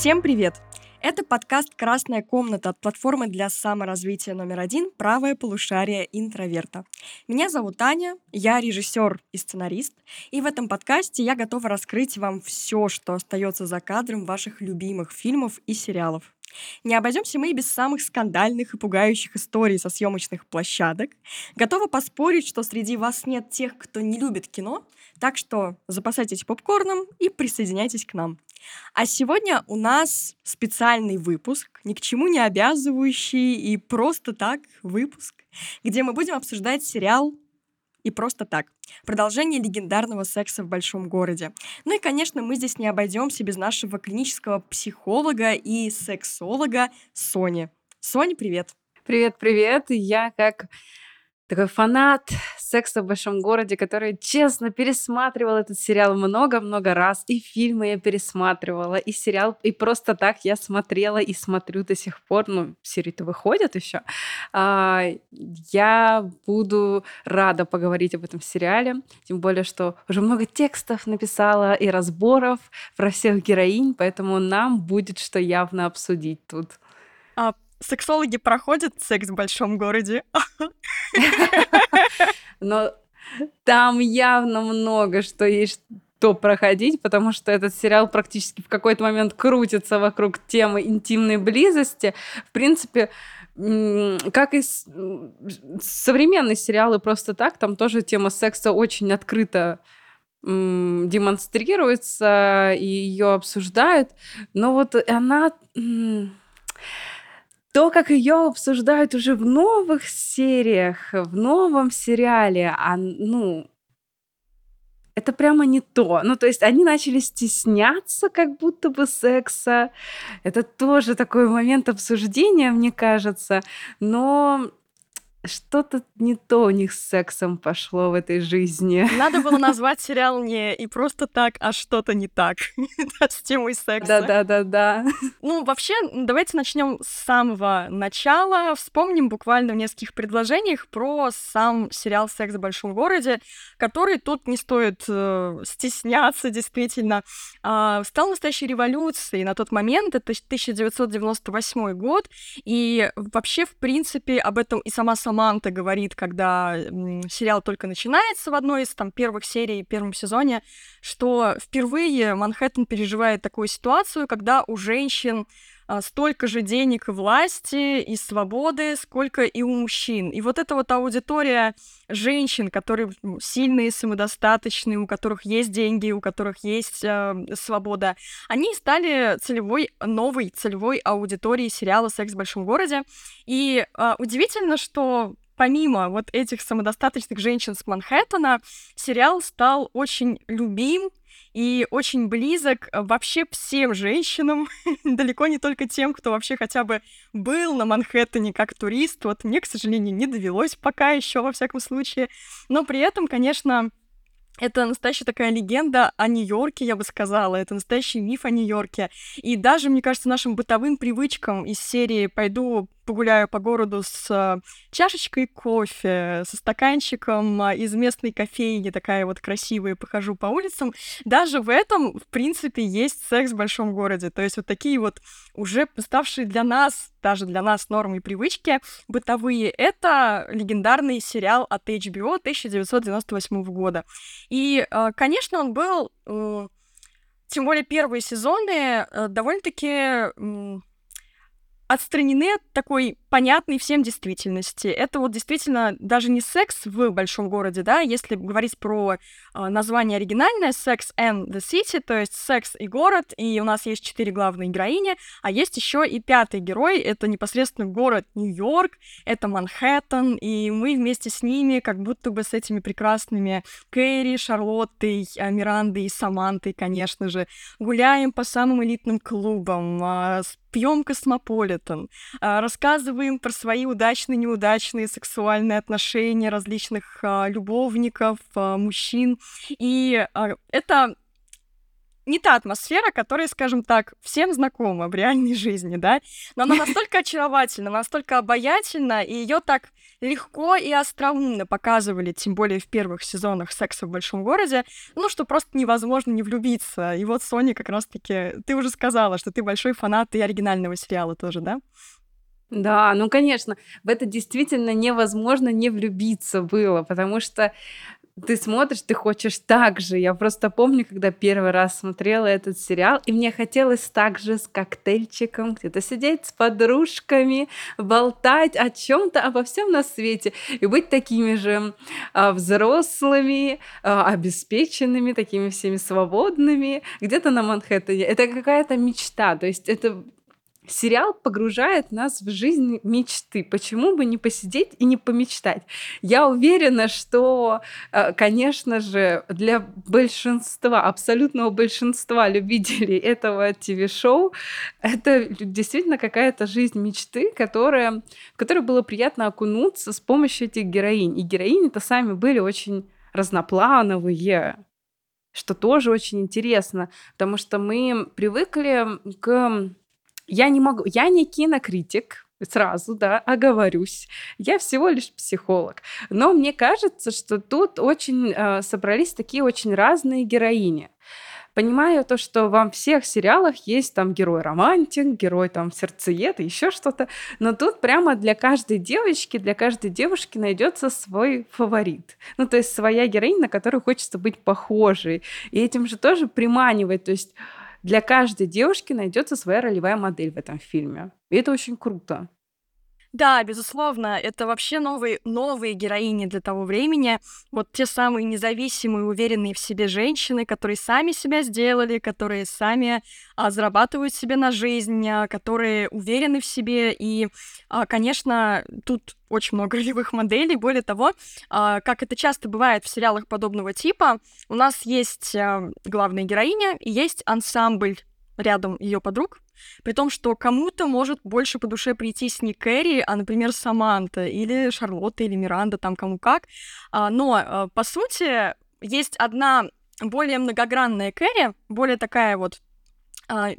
Всем привет! Это подкаст «Красная комната» от платформы для саморазвития номер один «Правое полушарие интроверта». Меня зовут Аня, я режиссер и сценарист, и в этом подкасте я готова раскрыть вам все, что остается за кадром ваших любимых фильмов и сериалов. Не обойдемся мы и без самых скандальных и пугающих историй со съемочных площадок. Готова поспорить, что среди вас нет тех, кто не любит кино, так что запасайтесь попкорном и присоединяйтесь к нам. А сегодня у нас специальный выпуск, ни к чему не обязывающий и просто так выпуск, где мы будем обсуждать сериал и просто так. Продолжение легендарного секса в большом городе. Ну и, конечно, мы здесь не обойдемся без нашего клинического психолога и сексолога Сони. Соня, привет. Привет, привет. Я как такой фанат секса в большом городе, который честно пересматривал этот сериал много-много раз. И фильмы я пересматривала, и сериал, и просто так я смотрела и смотрю до сих пор. Ну, серии-то выходят еще. А, я буду рада поговорить об этом сериале. Тем более, что уже много текстов написала и разборов про всех героинь, поэтому нам будет что явно обсудить тут. А сексологи проходят секс в большом городе. Но там явно много что есть что проходить, потому что этот сериал практически в какой-то момент крутится вокруг темы интимной близости. В принципе, как и современные сериалы просто так, там тоже тема секса очень открыто демонстрируется и ее обсуждают, но вот она то, как ее обсуждают уже в новых сериях, в новом сериале, а, ну, это прямо не то. Ну, то есть они начали стесняться как будто бы секса. Это тоже такой момент обсуждения, мне кажется. Но что-то не то у них с сексом пошло в этой жизни. Надо было назвать сериал не и просто так, а что-то не так с темой секса. Да-да-да-да. Ну, вообще, давайте начнем с самого начала. Вспомним буквально в нескольких предложениях про сам сериал «Секс в большом городе», который тут не стоит э, стесняться, действительно. Э, стал настоящей революцией на тот момент, это 1998 год, и вообще, в принципе, об этом и сама Саманта говорит, когда сериал только начинается в одной из там первых серий, первом сезоне, что впервые Манхэттен переживает такую ситуацию, когда у женщин столько же денег и власти, и свободы, сколько и у мужчин. И вот эта вот аудитория женщин, которые сильные, самодостаточные, у которых есть деньги, у которых есть э, свобода, они стали целевой, новой целевой аудиторией сериала «Секс в большом городе». И э, удивительно, что помимо вот этих самодостаточных женщин с Манхэттена, сериал стал очень любим и очень близок э, вообще всем женщинам, далеко не только тем, кто вообще хотя бы был на Манхэттене как турист. Вот мне, к сожалению, не довелось пока еще, во всяком случае. Но при этом, конечно, это настоящая такая легенда о Нью-Йорке, я бы сказала. Это настоящий миф о Нью-Йорке. И даже, мне кажется, нашим бытовым привычкам из серии «Пойду погуляю по городу с э, чашечкой кофе, со стаканчиком э, из местной кофейни, такая вот красивая, похожу по улицам. Даже в этом, в принципе, есть секс в большом городе. То есть вот такие вот уже ставшие для нас, даже для нас нормы и привычки бытовые, это легендарный сериал от HBO 1998 года. И, э, конечно, он был тем более первые сезоны довольно-таки отстранены от такой понятной всем действительности. Это вот действительно даже не секс в большом городе, да, если говорить про э, название оригинальное Sex and the City, то есть секс и город, и у нас есть четыре главные героини, а есть еще и пятый герой, это непосредственно город Нью-Йорк, это Манхэттен, и мы вместе с ними, как будто бы с этими прекрасными Кэрри, Шарлоттой, а, Мирандой и Самантой, конечно же, гуляем по самым элитным клубам, э, пьем космополитен, а, рассказываем про свои удачные, неудачные сексуальные отношения различных а, любовников, а, мужчин. И это не та атмосфера, которая, скажем так, всем знакома в реальной жизни, да, но она настолько очаровательна, настолько обаятельна, и ее так легко и остроумно показывали, тем более в первых сезонах «Секса в большом городе», ну, что просто невозможно не влюбиться. И вот, Соня, как раз-таки, ты уже сказала, что ты большой фанат и оригинального сериала тоже, да? Да, ну, конечно, в это действительно невозможно не влюбиться было, потому что ты смотришь, ты хочешь так же. Я просто помню, когда первый раз смотрела этот сериал, и мне хотелось так же с коктейльчиком где-то сидеть с подружками, болтать о чем-то, обо всем на свете, и быть такими же а, взрослыми, а, обеспеченными, такими всеми свободными, где-то на Манхэттене. Это какая-то мечта, то есть это сериал погружает нас в жизнь мечты. Почему бы не посидеть и не помечтать? Я уверена, что, э, конечно же, для большинства, абсолютного большинства любителей этого ТВ-шоу, это действительно какая-то жизнь мечты, которая, в которой было приятно окунуться с помощью этих героинь. И героини-то сами были очень разноплановые, что тоже очень интересно, потому что мы привыкли к я не могу, я не кинокритик, сразу, да, оговорюсь. Я всего лишь психолог. Но мне кажется, что тут очень э, собрались такие очень разные героини. Понимаю то, что во всех сериалах есть там герой-романтик, герой там сердцеед и еще что-то, но тут прямо для каждой девочки, для каждой девушки найдется свой фаворит. Ну, то есть своя героиня, на которую хочется быть похожей. И этим же тоже приманивает. То есть для каждой девушки найдется своя ролевая модель в этом фильме. И это очень круто. Да, безусловно, это вообще новые, новые героини для того времени. Вот те самые независимые, уверенные в себе женщины, которые сами себя сделали, которые сами а, зарабатывают себе на жизнь, а, которые уверены в себе. И, а, конечно, тут очень много ролевых моделей. Более того, а, как это часто бывает в сериалах подобного типа, у нас есть а, главная героиня и есть ансамбль рядом ее подруг, при том, что кому-то может больше по душе прийтись не Кэрри, а, например, Саманта или Шарлотта или Миранда, там кому как. А, но, а, по сути, есть одна более многогранная Кэрри, более такая вот, а,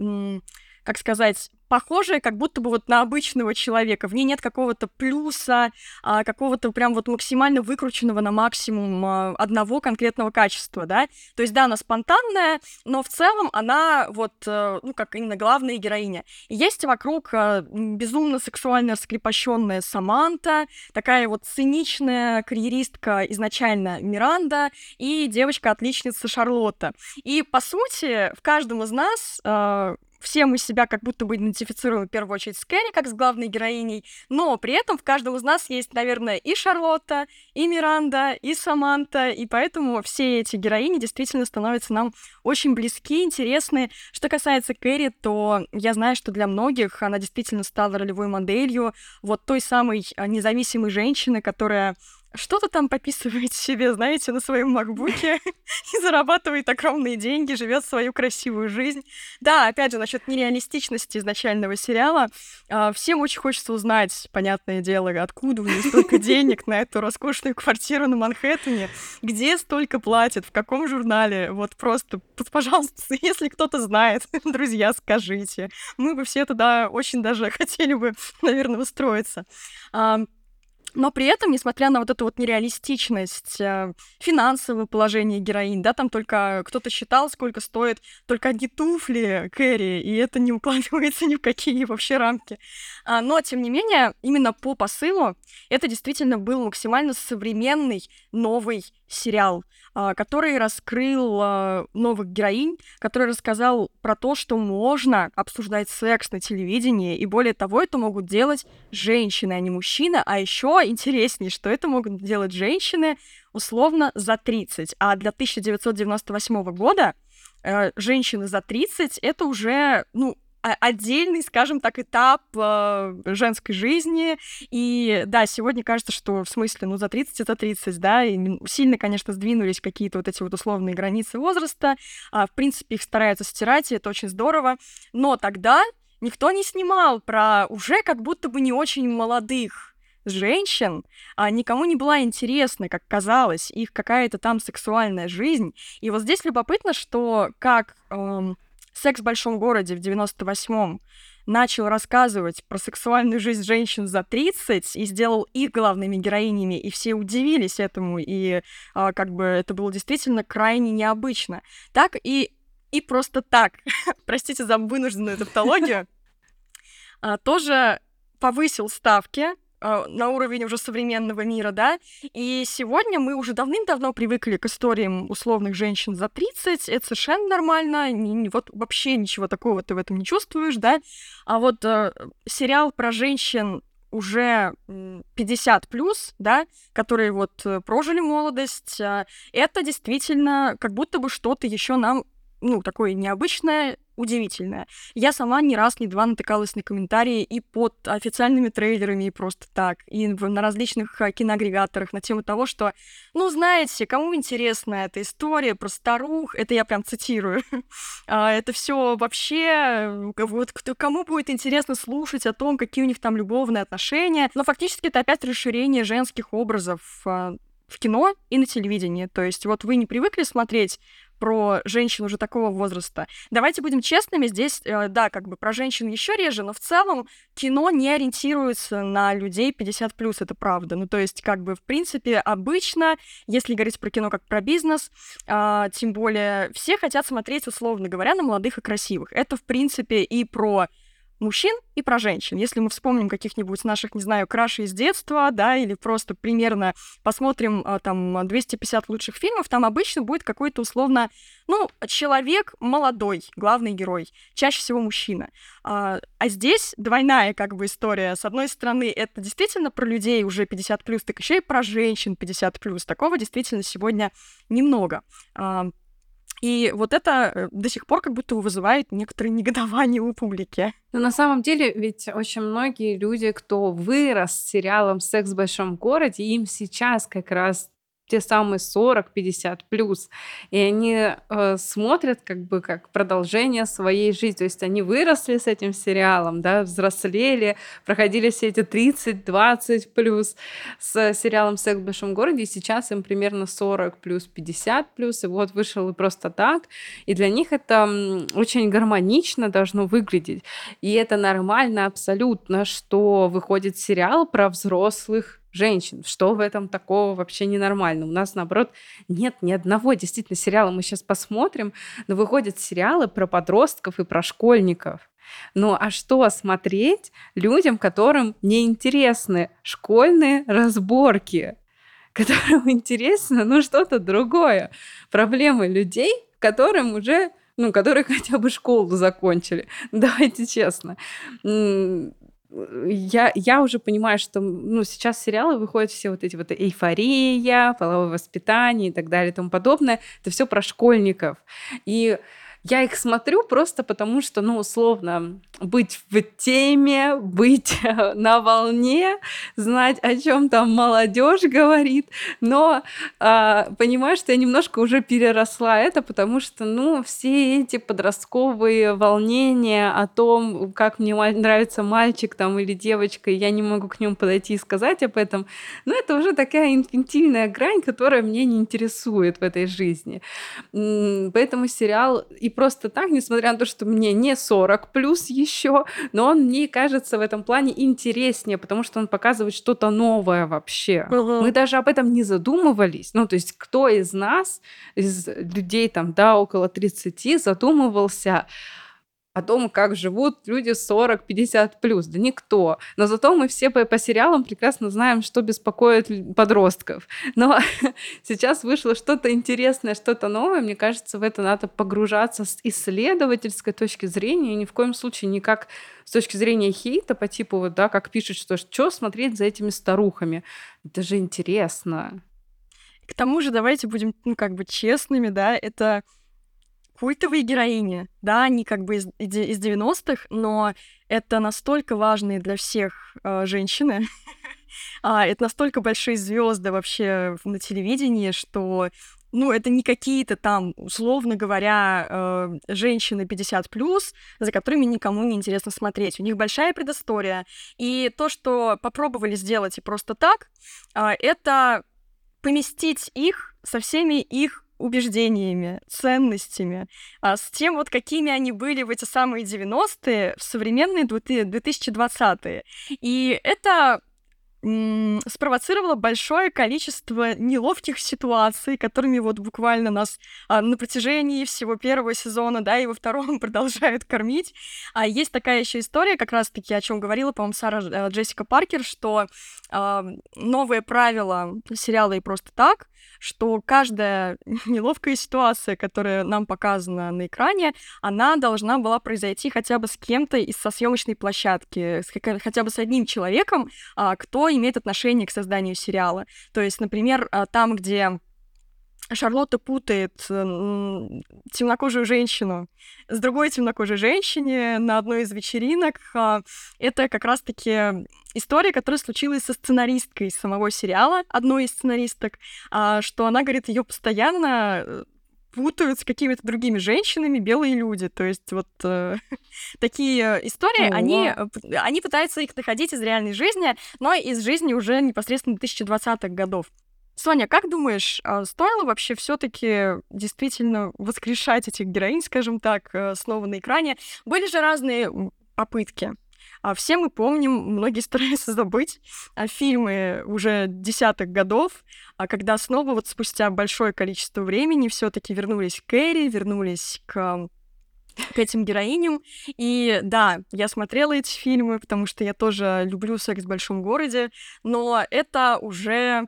как сказать, похожая как будто бы вот на обычного человека. В ней нет какого-то плюса, а, какого-то прям вот максимально выкрученного на максимум а, одного конкретного качества, да. То есть, да, она спонтанная, но в целом она вот, а, ну, как именно главная героиня. И есть вокруг а, безумно сексуально раскрепощенная Саманта, такая вот циничная карьеристка изначально Миранда и девочка-отличница Шарлотта. И, по сути, в каждом из нас а, все мы себя как будто бы идентифицируем в первую очередь с Кэрри, как с главной героиней, но при этом в каждом из нас есть, наверное, и Шарлотта, и Миранда, и Саманта, и поэтому все эти героини действительно становятся нам очень близки, интересны. Что касается Кэрри, то я знаю, что для многих она действительно стала ролевой моделью вот той самой а, независимой женщины, которая что-то там пописывает себе, знаете, на своем макбуке и зарабатывает огромные деньги, живет свою красивую жизнь. Да, опять же, насчет нереалистичности изначального сериала. А, всем очень хочется узнать, понятное дело, откуда у нее столько денег на эту роскошную квартиру на Манхэттене, где столько платят, в каком журнале. Вот просто, пожалуйста, если кто-то знает, друзья, скажите. Мы бы все туда очень даже хотели бы, наверное, устроиться. Но при этом, несмотря на вот эту вот нереалистичность, э, финансовое положение героинь, да, там только кто-то считал, сколько стоит только одни туфли Кэрри, и это не укладывается ни в какие вообще рамки. А, но, тем не менее, именно по посылу это действительно был максимально современный новый сериал, а, который раскрыл а, новых героинь, который рассказал про то, что можно обсуждать секс на телевидении, и более того, это могут делать женщины, а не мужчины, а еще интереснее, что это могут делать женщины условно за 30, а для 1998 года э, женщины за 30 это уже, ну, отдельный, скажем так, этап э, женской жизни. И да, сегодня кажется, что в смысле, ну, за 30 это 30, да, и сильно, конечно, сдвинулись какие-то вот эти вот условные границы возраста. А, в принципе, их стараются стирать, и это очень здорово. Но тогда никто не снимал про уже как будто бы не очень молодых женщин а, никому не была интересна, как казалось, их какая-то там сексуальная жизнь. И вот здесь любопытно, что как эм, «Секс в большом городе» в 98-м начал рассказывать про сексуальную жизнь женщин за 30 и сделал их главными героинями, и все удивились этому, и а, как бы это было действительно крайне необычно. Так и, и просто так, простите за вынужденную тавтологию, а, тоже повысил ставки на уровень уже современного мира, да, и сегодня мы уже давным-давно привыкли к историям условных женщин за 30, это совершенно нормально, не, не, вот вообще ничего такого ты в этом не чувствуешь, да, а вот э, сериал про женщин уже 50 плюс, да, которые вот э, прожили молодость, э, это действительно как будто бы что-то еще нам ну, такое необычное, удивительное. Я сама не раз, не два натыкалась на комментарии и под официальными трейлерами, и просто так, и на различных а, киноагрегаторах на тему того, что, ну, знаете, кому интересна эта история про старух, это я прям цитирую, а, это все вообще, вот кому будет интересно слушать о том, какие у них там любовные отношения, но фактически это опять расширение женских образов а, в кино и на телевидении. То есть вот вы не привыкли смотреть про женщин уже такого возраста. Давайте будем честными, здесь, э, да, как бы про женщин еще реже, но в целом кино не ориентируется на людей 50 плюс, это правда. Ну, то есть, как бы, в принципе, обычно, если говорить про кино как про бизнес, э, тем более все хотят смотреть, условно говоря, на молодых и красивых. Это, в принципе, и про мужчин и про женщин. Если мы вспомним каких-нибудь наших, не знаю, крашей из детства, да, или просто примерно посмотрим а, там 250 лучших фильмов, там обычно будет какой-то условно, ну, человек молодой, главный герой, чаще всего мужчина. А, а здесь двойная как бы история. С одной стороны, это действительно про людей уже 50 плюс, так еще и про женщин 50 плюс. Такого действительно сегодня немного. А, и вот это э, до сих пор как будто вызывает некоторое негодование у публики. Но на самом деле ведь очень многие люди, кто вырос с сериалом «Секс в большом городе», им сейчас как раз те самые 40-50 плюс, и они э, смотрят как бы как продолжение своей жизни, то есть они выросли с этим сериалом, да, взрослели, проходили все эти 30-20 плюс с сериалом «Секс в большом городе», и сейчас им примерно 40 плюс 50 плюс, и вот вышел и просто так, и для них это очень гармонично должно выглядеть, и это нормально абсолютно, что выходит сериал про взрослых женщин. Что в этом такого вообще ненормально? У нас, наоборот, нет ни одного действительно сериала. Мы сейчас посмотрим, но выходят сериалы про подростков и про школьников. Ну а что смотреть людям, которым не интересны школьные разборки? Которым интересно, ну, что-то другое. Проблемы людей, которым уже ну, которые хотя бы школу закончили. Давайте честно я, я уже понимаю, что ну, сейчас сериалы выходят все вот эти вот эйфория, половое воспитание и так далее и тому подобное. Это все про школьников. И я их смотрю просто потому, что, ну, условно, быть в теме, быть на волне, знать, о чем там молодежь говорит, но э, понимаю, что я немножко уже переросла это, потому что, ну, все эти подростковые волнения о том, как мне нравится мальчик там или девочка, и я не могу к нему подойти и сказать об этом, ну, это уже такая инфантильная грань, которая меня не интересует в этой жизни. Поэтому сериал и просто так, несмотря на то, что мне не 40 плюс еще, но он мне кажется в этом плане интереснее, потому что он показывает что-то новое вообще. Угу. Мы даже об этом не задумывались. Ну, то есть кто из нас, из людей там, да, около 30, задумывался о том, как живут люди 40-50 плюс. Да никто. Но зато мы все по, по сериалам прекрасно знаем, что беспокоит подростков. Но сейчас вышло что-то интересное, что-то новое. Мне кажется, в это надо погружаться с исследовательской точки зрения, и ни в коем случае не как с точки зрения хейта по типу, вот, да, как пишут, что что смотреть за этими старухами. Это же интересно. К тому же давайте будем, ну, как бы честными, да, это культовые героини, да, они как бы из, из 90-х, но это настолько важные для всех э, женщины, а, это настолько большие звезды вообще на телевидении, что ну, это не какие-то там, условно говоря, э, женщины 50 плюс, за которыми никому не интересно смотреть. У них большая предыстория. И то, что попробовали сделать и просто так, э, это поместить их со всеми их убеждениями, ценностями, а с тем вот какими они были в эти самые 90-е, в современные 2020-е. И это спровоцировало большое количество неловких ситуаций, которыми вот буквально нас а, на протяжении всего первого сезона, да, и во втором продолжают кормить. А есть такая еще история, как раз-таки, о чем говорила, по-моему, Сара э, Джессика Паркер, что э, новые правила сериала и просто так, что каждая неловкая ситуация, которая нам показана на экране, она должна была произойти хотя бы с кем-то из со съемочной площадки, с, хотя бы с одним человеком, а, кто имеет отношение к созданию сериала. То есть, например, а, там, где Шарлотта путает темнокожую женщину с другой темнокожей женщиной на одной из вечеринок. А, это как раз-таки история, которая случилась со сценаристкой самого сериала, одной из сценаристок, а, что она говорит, ее постоянно э, путают с какими-то другими женщинами белые люди. То есть вот э, такие истории, О. они, они пытаются их находить из реальной жизни, но из жизни уже непосредственно 2020-х годов. Соня, как думаешь, а стоило вообще все-таки действительно воскрешать этих героинь, скажем так, э, снова на экране? Были же разные попытки. А все мы помним, многие стараются забыть а фильмы уже десятых годов, а когда снова вот спустя большое количество времени все-таки вернулись к Кэрри, вернулись к к этим героиням. И да, я смотрела эти фильмы, потому что я тоже люблю секс в большом городе, но это уже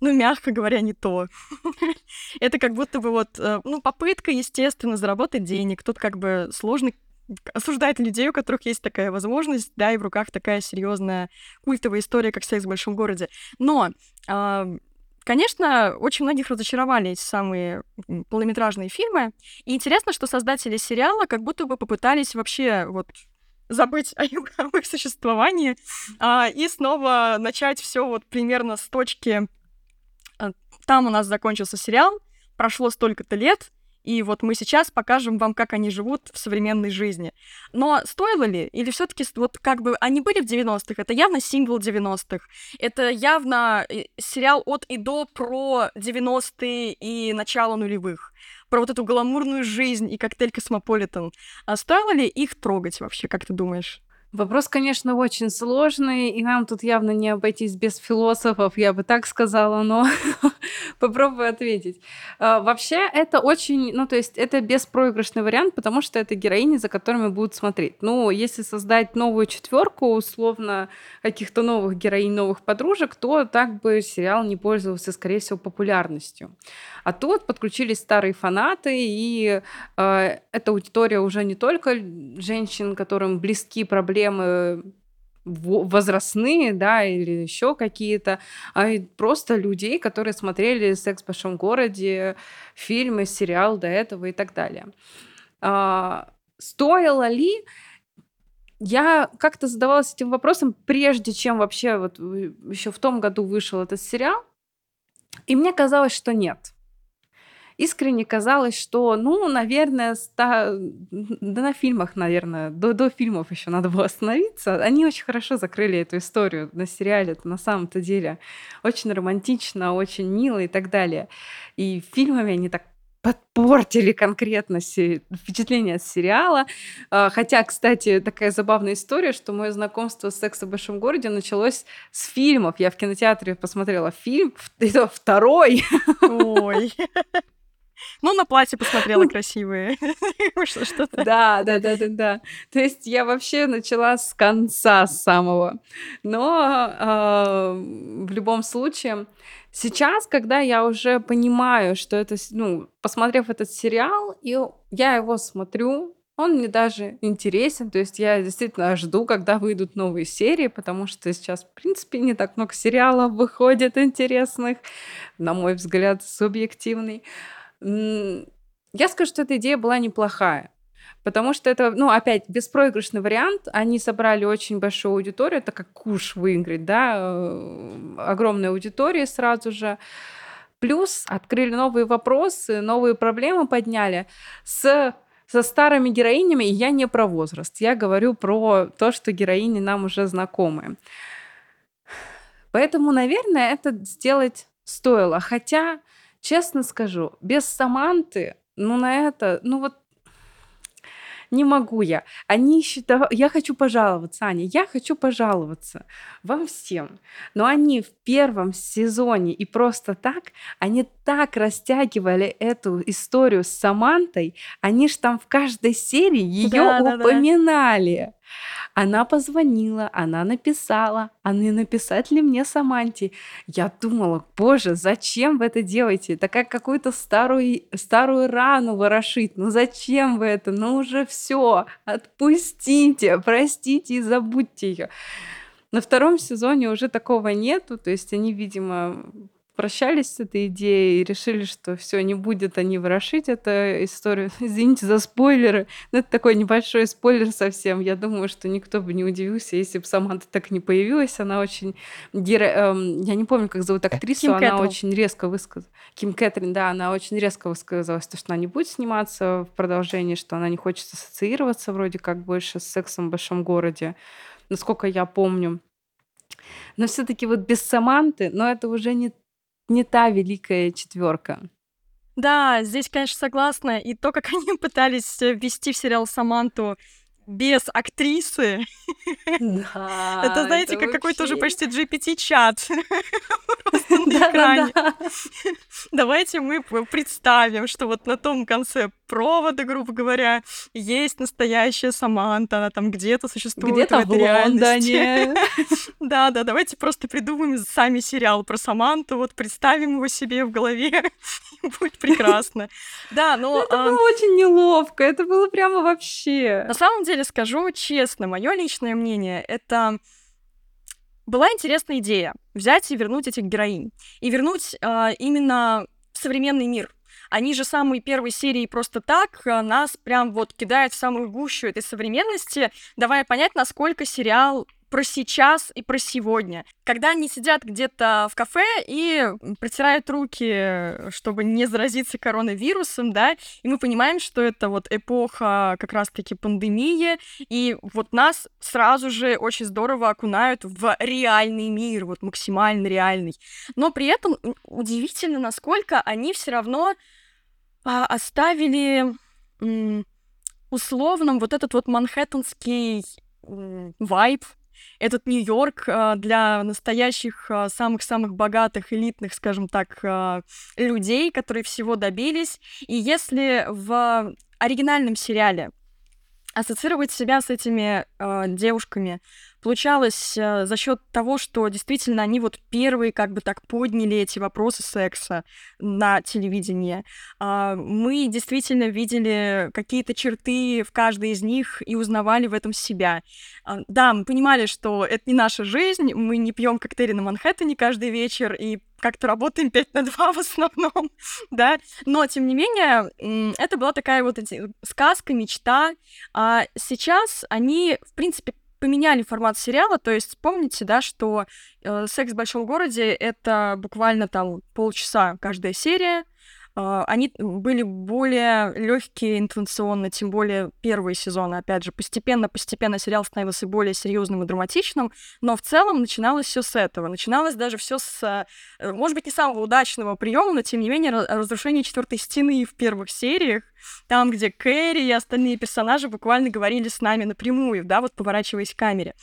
ну, мягко говоря, не то. Это как будто бы вот, э, ну, попытка, естественно, заработать денег. Тут как бы сложно осуждать людей, у которых есть такая возможность, да, и в руках такая серьезная культовая история, как «Секс в большом городе». Но Конечно, очень многих разочаровали эти самые полнометражные фильмы. И интересно, что создатели сериала как будто бы попытались вообще вот забыть о их, о их существовании а, и снова начать все вот примерно с точки там у нас закончился сериал, прошло столько-то лет, и вот мы сейчас покажем вам, как они живут в современной жизни. Но стоило ли? Или все таки вот как бы они были в 90-х? Это явно сингл 90-х. Это явно э, сериал от и до про 90-е и начало нулевых. Про вот эту гламурную жизнь и коктейль Космополитен. А стоило ли их трогать вообще, как ты думаешь? Вопрос, конечно, очень сложный, и нам тут явно не обойтись без философов, я бы так сказала, но попробую ответить. А, вообще, это очень, ну, то есть, это беспроигрышный вариант, потому что это героини, за которыми будут смотреть. Ну, если создать новую четверку, условно, каких-то новых героинь, новых подружек, то так бы сериал не пользовался, скорее всего, популярностью. А тут подключились старые фанаты, и э, эта аудитория уже не только женщин, которым близки проблемы возрастные, да, или еще какие-то, а просто людей, которые смотрели «Секс в большом городе», фильмы, сериал до этого и так далее. А, стоило ли я как-то задавалась этим вопросом, прежде чем вообще вот еще в том году вышел этот сериал, и мне казалось, что нет искренне казалось, что, ну, наверное, ста... да на фильмах, наверное, до, до фильмов еще надо было остановиться. Они очень хорошо закрыли эту историю на сериале, это на самом-то деле очень романтично, очень мило и так далее. И фильмами они так подпортили конкретно впечатление от сериала. А, хотя, кстати, такая забавная история, что мое знакомство с «Секс в большом городе» началось с фильмов. Я в кинотеатре посмотрела фильм, это второй. Ой. Ну, на платье посмотрела красивые. Что-то. Да, да, да, да, да. То есть я вообще начала с конца самого. Но э, в любом случае, сейчас, когда я уже понимаю, что это, ну, посмотрев этот сериал, и я его смотрю, он мне даже интересен, то есть я действительно жду, когда выйдут новые серии, потому что сейчас, в принципе, не так много сериалов выходит интересных, на мой взгляд, субъективный. Я скажу, что эта идея была неплохая. Потому что это, ну, опять, беспроигрышный вариант. Они собрали очень большую аудиторию. Это как куш выиграть, да, э, огромная аудитория сразу же. Плюс открыли новые вопросы, новые проблемы подняли с со старыми героинями, и я не про возраст, я говорю про то, что героини нам уже знакомы. Поэтому, наверное, это сделать стоило. Хотя, честно скажу, без Саманты, ну, на это, ну, вот не могу я. Они считают... Я хочу пожаловаться, Аня, я хочу пожаловаться вам всем. Но они в первом сезоне и просто так, они так растягивали эту историю с Самантой, они ж там в каждой серии ее да, упоминали. Да, да. Она позвонила, она написала, а не написать ли мне Саманте? Я думала, боже, зачем вы это делаете? Это как какую-то старую, старую рану ворошить. Ну зачем вы это? Ну уже все, отпустите, простите и забудьте ее. На втором сезоне уже такого нету, то есть они, видимо, прощались с этой идеей и решили, что все не будет они ворошить эту историю. Извините за спойлеры, но это такой небольшой спойлер совсем. Я думаю, что никто бы не удивился, если бы Саманта так не появилась. Она очень... Геро... Эм, я не помню, как зовут актрису, Ким она Кэтрин. очень резко высказала... Ким Кэтрин, да, она очень резко высказалась, то, что она не будет сниматься в продолжении, что она не хочет ассоциироваться вроде как больше с сексом в большом городе, насколько я помню. Но все-таки вот без Саманты, но это уже не не та великая четверка. Да, здесь, конечно, согласна. И то, как они пытались ввести в сериал Саманту без актрисы. Да, это, знаете, это как какой-то уже почти GPT-чат. на экране. Давайте мы представим, что вот на том конце провода, грубо говоря, есть настоящая Саманта, она там где-то существует где-то в, в Лондоне. Да, да, давайте просто придумаем сами сериал про Саманту, вот представим его себе в голове, будет прекрасно. Да, но... Это было очень неловко, это было прямо вообще. На самом деле, скажу честно, мое личное мнение, это была интересная идея взять и вернуть этих героинь. И вернуть э, именно в современный мир. Они же самые первые серии просто так а, нас прям вот кидают в самую гущу этой современности, давая понять, насколько сериал про сейчас и про сегодня. Когда они сидят где-то в кафе и протирают руки, чтобы не заразиться коронавирусом, да, и мы понимаем, что это вот эпоха как раз-таки пандемии, и вот нас сразу же очень здорово окунают в реальный мир, вот максимально реальный. Но при этом удивительно, насколько они все равно оставили м, условным вот этот вот манхэттенский вайб, этот Нью-Йорк а, для настоящих а, самых-самых богатых, элитных, скажем так, а, людей, которые всего добились. И если в оригинальном сериале ассоциировать себя с этими девушками получалось э, за счет того, что действительно они вот первые как бы так подняли эти вопросы секса на телевидении. Э, мы действительно видели какие-то черты в каждой из них и узнавали в этом себя. Э, да, мы понимали, что это не наша жизнь, мы не пьем коктейли на Манхэттене каждый вечер и как-то работаем 5 на 2 в основном, да, но, тем не менее, это была такая вот сказка, мечта, а сейчас они, в принципе, поменяли формат сериала, то есть помните, да, что э, «Секс в большом городе» — это буквально там полчаса каждая серия, они были более легкие интенционно, тем более первые сезоны, опять же, постепенно-постепенно сериал становился более серьезным и драматичным, но в целом начиналось все с этого. Начиналось даже все с, э, может быть, не самого удачного приема, но тем не менее разрушение четвертой стены в первых сериях, там, где Кэрри и остальные персонажи буквально говорили с нами напрямую, да, вот поворачиваясь к камере.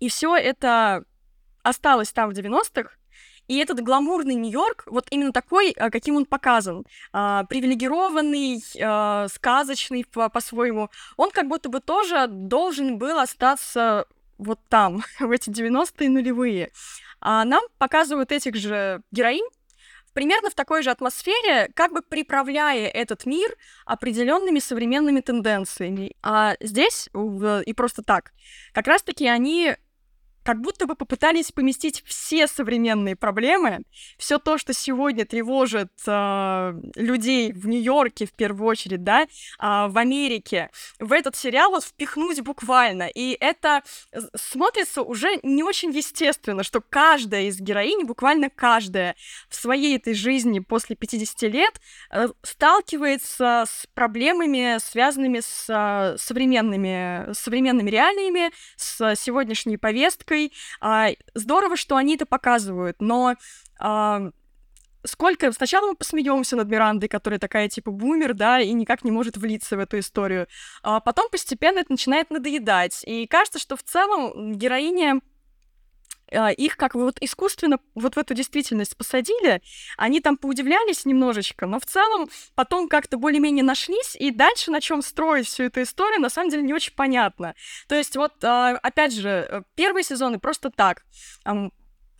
И все это осталось там в 90-х, и этот гламурный Нью-Йорк, вот именно такой, а, каким он показан, а, привилегированный, а, сказочный по-своему, он как будто бы тоже должен был остаться вот там, в эти 90-е нулевые. А нам показывают этих же героинь, примерно в такой же атмосфере, как бы приправляя этот мир определенными современными тенденциями. А здесь, и просто так, как раз-таки они как будто бы попытались поместить все современные проблемы, все то, что сегодня тревожит э, людей в Нью-Йорке в первую очередь, да, э, в Америке, в этот сериал вот впихнуть буквально. И это смотрится уже не очень естественно, что каждая из героинь, буквально каждая в своей этой жизни после 50 лет э, сталкивается с проблемами, связанными с э, современными, современными реалиями, с сегодняшней повесткой, девушкой. А, здорово, что они это показывают, но а, сколько... Сначала мы посмеемся над Мирандой, которая такая, типа, бумер, да, и никак не может влиться в эту историю. А потом постепенно это начинает надоедать. И кажется, что в целом героиня их как вот искусственно вот в эту действительность посадили, они там поудивлялись немножечко, но в целом потом как-то более-менее нашлись, и дальше на чем строить всю эту историю, на самом деле не очень понятно. То есть вот, а, опять же, э, первые сезоны просто так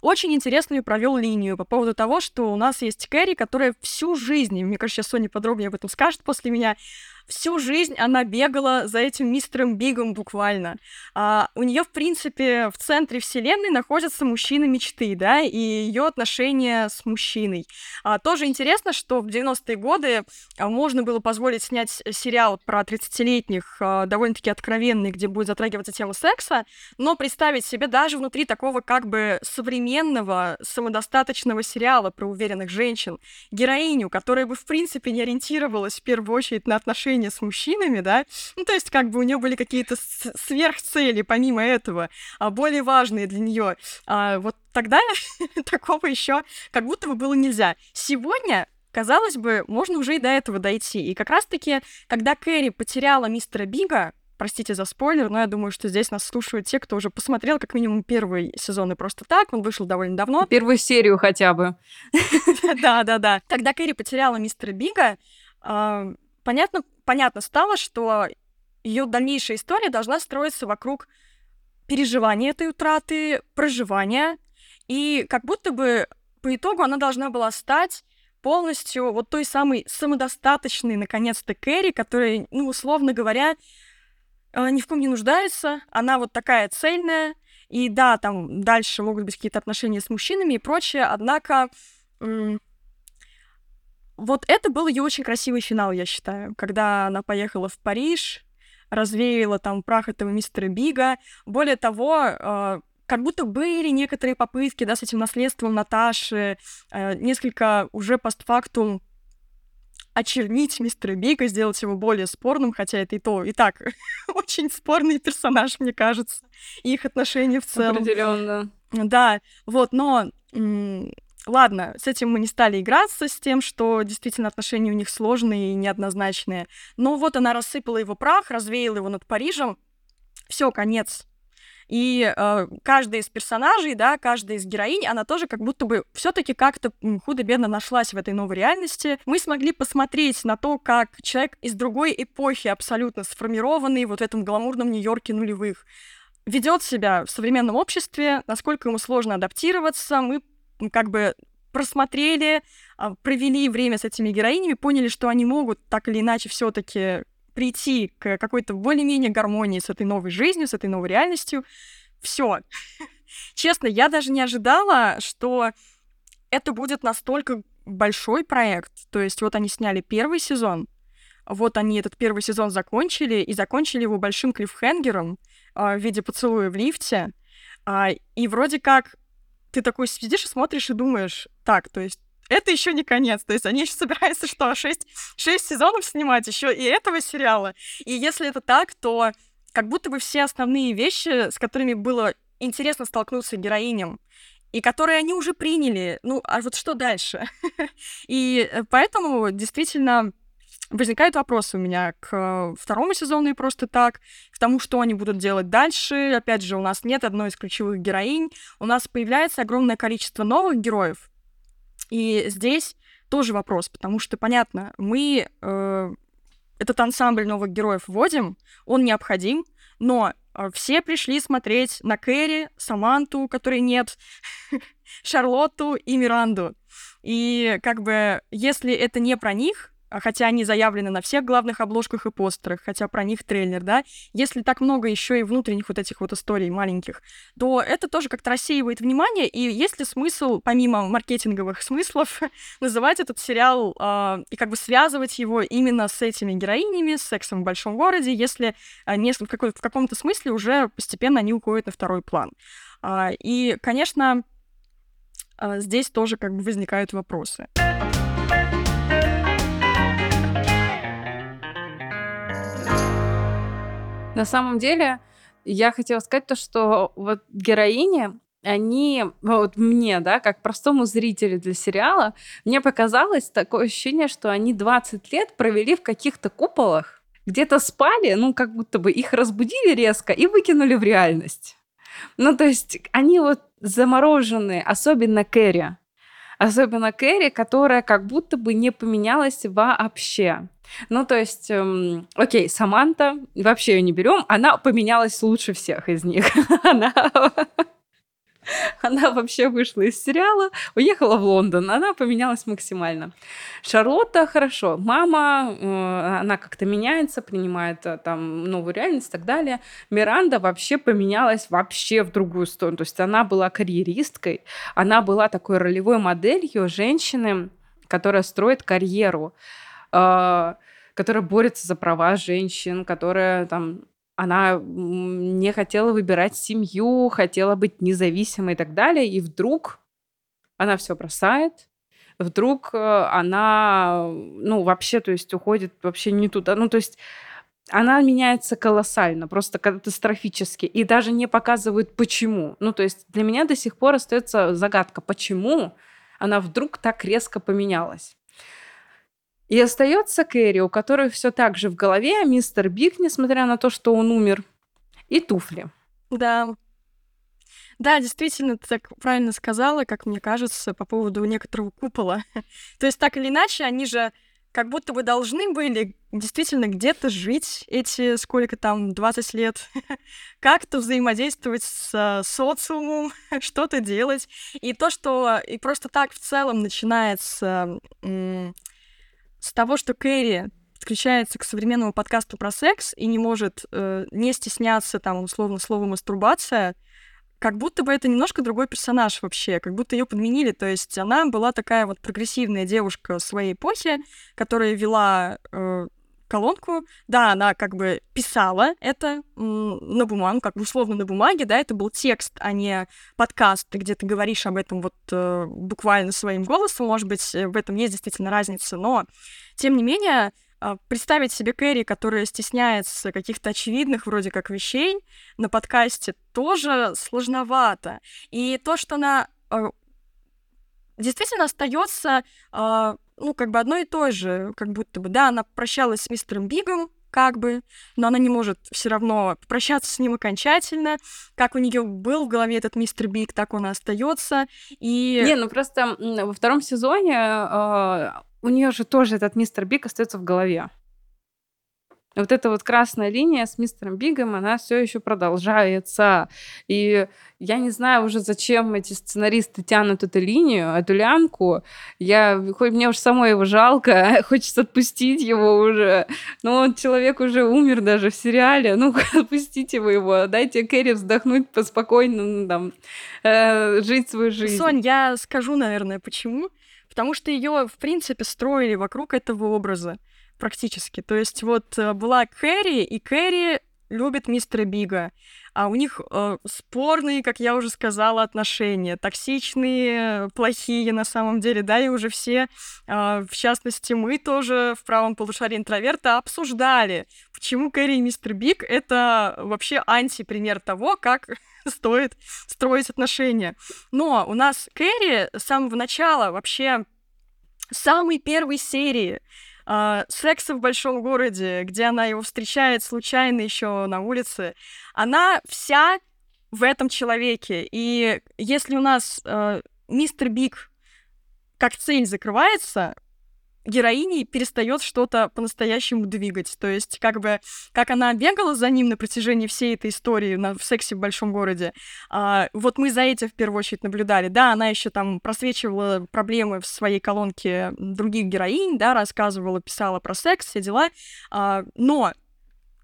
очень интересную провел линию по поводу того, что у нас есть Кэрри, которая всю жизнь, мне кажется, сейчас Соня подробнее об этом скажет после меня, всю жизнь она бегала за этим мистером Бигом буквально. А, у нее, в принципе, в центре вселенной находятся мужчины мечты, да, и ее отношения с мужчиной. А, тоже интересно, что в 90-е годы а, можно было позволить снять сериал про 30-летних, а, довольно-таки откровенный, где будет затрагиваться тема секса, но представить себе даже внутри такого как бы современного, самодостаточного сериала про уверенных женщин, героиню, которая бы, в принципе, не ориентировалась в первую очередь на отношения отношения с мужчинами, да, ну, то есть как бы у нее были какие-то сверхцели помимо этого, а, более важные для нее. А, вот тогда такого еще как будто бы было нельзя. Сегодня казалось бы, можно уже и до этого дойти. И как раз-таки, когда Кэрри потеряла мистера Бига, простите за спойлер, но я думаю, что здесь нас слушают те, кто уже посмотрел как минимум первый сезон и просто так, он вышел довольно давно. Первую серию хотя бы. Да-да-да. Когда Кэрри потеряла мистера Бига, а, понятно, понятно стало, что ее дальнейшая история должна строиться вокруг переживания этой утраты, проживания, и как будто бы по итогу она должна была стать полностью вот той самой самодостаточной, наконец-то, Кэрри, которая, ну, условно говоря, э, ни в ком не нуждается, она вот такая цельная, и да, там дальше могут быть какие-то отношения с мужчинами и прочее, однако вот это был ее очень красивый финал, я считаю, когда она поехала в Париж, развеяла там прах этого мистера Бига. Более того, э, как будто были некоторые попытки, да, с этим наследством Наташи, э, несколько уже постфактум очернить мистера Бига, сделать его более спорным, хотя это и то, и так очень спорный персонаж, мне кажется, и их отношения в целом. Определенно. Да, вот, но Ладно, с этим мы не стали играться, с тем, что действительно отношения у них сложные и неоднозначные. Но вот она рассыпала его прах, развеяла его над Парижем. Все, конец. И э, каждая из персонажей, да, каждая из героинь, она тоже как будто бы все-таки как-то худо-бедно нашлась в этой новой реальности. Мы смогли посмотреть на то, как человек из другой эпохи, абсолютно сформированный вот в этом гламурном Нью-Йорке нулевых, ведет себя в современном обществе, насколько ему сложно адаптироваться. Мы как бы просмотрели, а, провели время с этими героинями, поняли, что они могут так или иначе все-таки прийти к какой-то более-менее гармонии с этой новой жизнью, с этой новой реальностью. Все. Честно, я даже не ожидала, что это будет настолько большой проект. То есть вот они сняли первый сезон, вот они этот первый сезон закончили, и закончили его большим клиффхенгером э, в виде поцелуя в лифте. А, и вроде как ты такой сидишь и смотришь и думаешь, так, то есть это еще не конец. То есть они еще собираются что, шесть, шесть сезонов снимать еще и этого сериала. И если это так, то как будто бы все основные вещи, с которыми было интересно столкнуться героиням, и которые они уже приняли, ну, а вот что дальше? и э, поэтому действительно возникают вопросы у меня к второму сезону и просто так, к тому, что они будут делать дальше. Опять же, у нас нет одной из ключевых героинь, у нас появляется огромное количество новых героев, и здесь тоже вопрос, потому что, понятно, мы э, этот ансамбль новых героев вводим, он необходим, но э, все пришли смотреть на Кэрри, Саманту, которой нет, Шарлотту и Миранду. И как бы, если это не про них, хотя они заявлены на всех главных обложках и постерах, хотя про них трейлер, да, если так много еще и внутренних вот этих вот историй маленьких, то это тоже как-то рассеивает внимание, и есть ли смысл, помимо маркетинговых смыслов, называть этот сериал э, и как бы связывать его именно с этими героинями, с сексом в большом городе, если э, не, в, какой, в каком-то смысле уже постепенно они уходят на второй план. Э, и, конечно, э, здесь тоже как бы возникают вопросы. На самом деле, я хотела сказать то, что вот героини, они, вот мне, да, как простому зрителю для сериала, мне показалось такое ощущение, что они 20 лет провели в каких-то куполах, где-то спали, ну, как будто бы их разбудили резко и выкинули в реальность. Ну, то есть они вот замороженные, особенно Кэрри. Особенно Кэрри, которая как будто бы не поменялась вообще. Ну, то есть, эм, окей, Саманта, вообще ее не берем, она поменялась лучше всех из них. она она вообще вышла из сериала, уехала в Лондон, она поменялась максимально. Шарлотта хорошо, мама, э, она как-то меняется, принимает э, там новую реальность и так далее. Миранда вообще поменялась вообще в другую сторону, то есть она была карьеристкой, она была такой ролевой моделью женщины, которая строит карьеру. А, которая борется за права женщин, которая там она не хотела выбирать семью, хотела быть независимой и так далее, и вдруг она все бросает, вдруг э, она, ну, вообще, то есть уходит вообще не туда, ну, то есть она меняется колоссально, просто катастрофически, и даже не показывают почему. Ну, то есть для меня до сих пор остается загадка, почему она вдруг так резко поменялась. И остается Кэрри, у которой все так же в голове мистер Биг, несмотря на то, что он умер, и туфли. Да. Да, действительно, ты так правильно сказала, как мне кажется, по поводу некоторого купола. то есть так или иначе, они же как будто бы должны были действительно где-то жить эти сколько там, 20 лет, как-то взаимодействовать с социумом, что-то делать. И то, что и просто так в целом начинается с того, что Кэрри подключается к современному подкасту про секс и не может э, не стесняться там условно слова мастурбация, как будто бы это немножко другой персонаж вообще, как будто ее подменили. То есть она была такая вот прогрессивная девушка своей эпохи, которая вела э, колонку. Да, она как бы писала это на бумагу, как бы условно на бумаге, да, это был текст, а не подкаст, где ты говоришь об этом вот э, буквально своим голосом. Может быть, э, в этом есть действительно разница, но тем не менее э, представить себе Кэрри, которая стесняется каких-то очевидных вроде как вещей на подкасте, тоже сложновато. И то, что она э, действительно остается э, ну, как бы одно и то же, как будто бы, да, она прощалась с мистером Бигом, как бы, но она не может все равно прощаться с ним окончательно. Как у нее был в голове этот мистер Биг, так он и остается. И... Не, ну просто во втором сезоне э, у нее же тоже этот мистер Биг остается в голове вот эта вот красная линия с мистером Бигом, она все еще продолжается. И я не знаю уже, зачем эти сценаристы тянут эту линию, эту лямку. Я, хоть мне уж самой его жалко, хочется отпустить его уже. Но он, человек уже умер даже в сериале. Ну, отпустите вы его, дайте Кэрри вздохнуть поспокойно, ну, там, э, жить свою жизнь. Сонь, я скажу, наверное, почему. Потому что ее, в принципе, строили вокруг этого образа практически. То есть вот э, была Кэрри, и Кэрри любит мистера Бига. А у них э, спорные, как я уже сказала, отношения, токсичные, плохие на самом деле, да, и уже все, э, в частности, мы тоже в правом полушарии интроверта обсуждали, почему Кэрри и мистер Биг — это вообще антипример того, как стоит строить отношения. Но у нас Кэрри с самого начала вообще самой первой серии Uh, секса в большом городе, где она его встречает случайно еще на улице, она вся в этом человеке. И если у нас uh, мистер Биг как цель закрывается, героиней перестает что-то по-настоящему двигать. То есть, как бы, как она бегала за ним на протяжении всей этой истории на, в сексе в большом городе, а, вот мы за этим в первую очередь наблюдали. Да, она еще там просвечивала проблемы в своей колонке других героинь, да, рассказывала, писала про секс, все дела, а, но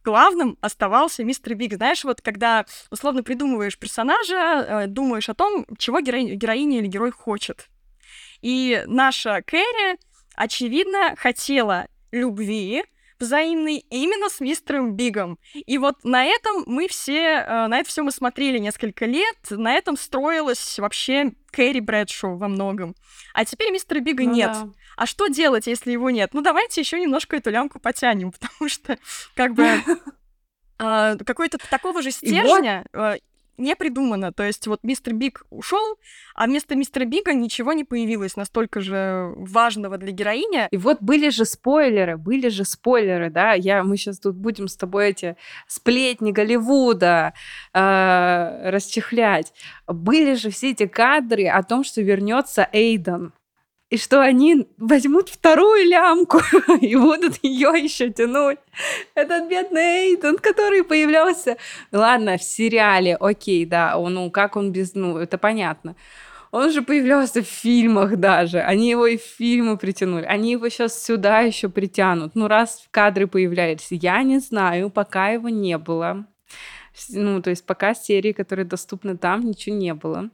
главным оставался мистер Биг. Знаешь, вот когда условно придумываешь персонажа, э, думаешь о том, чего героиня, героиня или герой хочет. И наша Кэрри очевидно, хотела любви взаимной именно с мистером Бигом. И вот на этом мы все, э, на это все мы смотрели несколько лет, на этом строилась вообще Кэрри Брэдшоу во многом. А теперь мистера Бига ну, нет. Да. А что делать, если его нет? Ну, давайте еще немножко эту лямку потянем, потому что, как бы, а, какой-то такого же стержня э, не придумано. То есть вот мистер Биг ушел, а вместо мистера Бига ничего не появилось настолько же важного для героини. И вот были же спойлеры, были же спойлеры, да, я, мы сейчас тут будем с тобой эти сплетни Голливуда э, расчехлять. Были же все эти кадры о том, что вернется Эйден и что они возьмут вторую лямку и будут ее еще тянуть. Этот бедный Эйден, который появлялся, ладно, в сериале, окей, да, он, ну, как он без, ну, это понятно. Он же появлялся в фильмах даже. Они его и в фильмы притянули. Они его сейчас сюда еще притянут. Ну, раз в кадры появляется. Я не знаю, пока его не было. Ну, то есть пока серии, которые доступны там, ничего не было.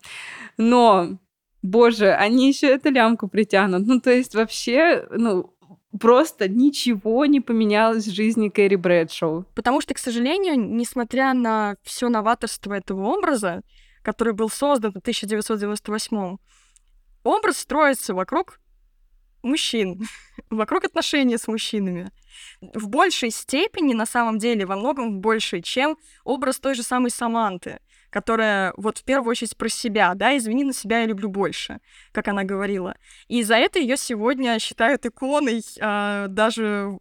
Но боже, они еще эту лямку притянут. Ну, то есть вообще, ну, просто ничего не поменялось в жизни Кэрри Брэдшоу. Потому что, к сожалению, несмотря на все новаторство этого образа, который был создан в 1998 образ строится вокруг мужчин, вокруг отношений с мужчинами. В большей степени, на самом деле, во многом в большей, чем образ той же самой Саманты которая вот в первую очередь про себя, да, извини, на себя я люблю больше, как она говорила. И за это ее сегодня считают иконой э, даже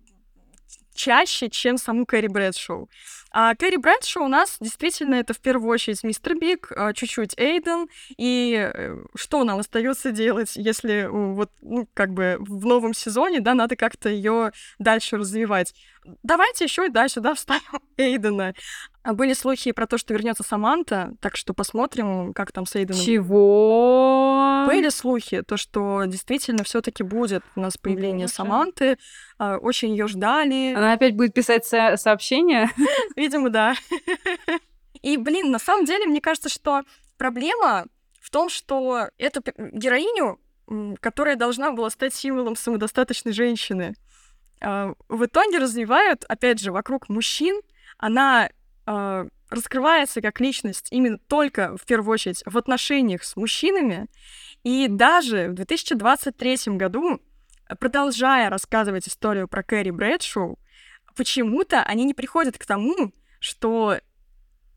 чаще, чем саму Кэрри Брэдшоу. А Кэрри Брэдшоу у нас действительно это в первую очередь мистер Биг, а, чуть-чуть Эйден. И э, что нам остается делать, если вот, ну, как бы в новом сезоне, да, надо как-то ее дальше развивать? Давайте еще и дальше, да, вставим Эйдена. А были слухи про то, что вернется Саманта, так что посмотрим, как там с Эйденом. Чего? Были слухи, то, что действительно все-таки будет у нас появление Боже. Саманты. А, очень ее ждали. Она опять будет писать со- сообщения? Видимо, да. И, блин, на самом деле, мне кажется, что проблема в том, что эту героиню, которая должна была стать символом самодостаточной женщины, а, в итоге развивают, опять же, вокруг мужчин. Она э, раскрывается как личность именно только, в первую очередь, в отношениях с мужчинами. И даже в 2023 году, продолжая рассказывать историю про Кэрри Брэдшоу, почему-то они не приходят к тому, что,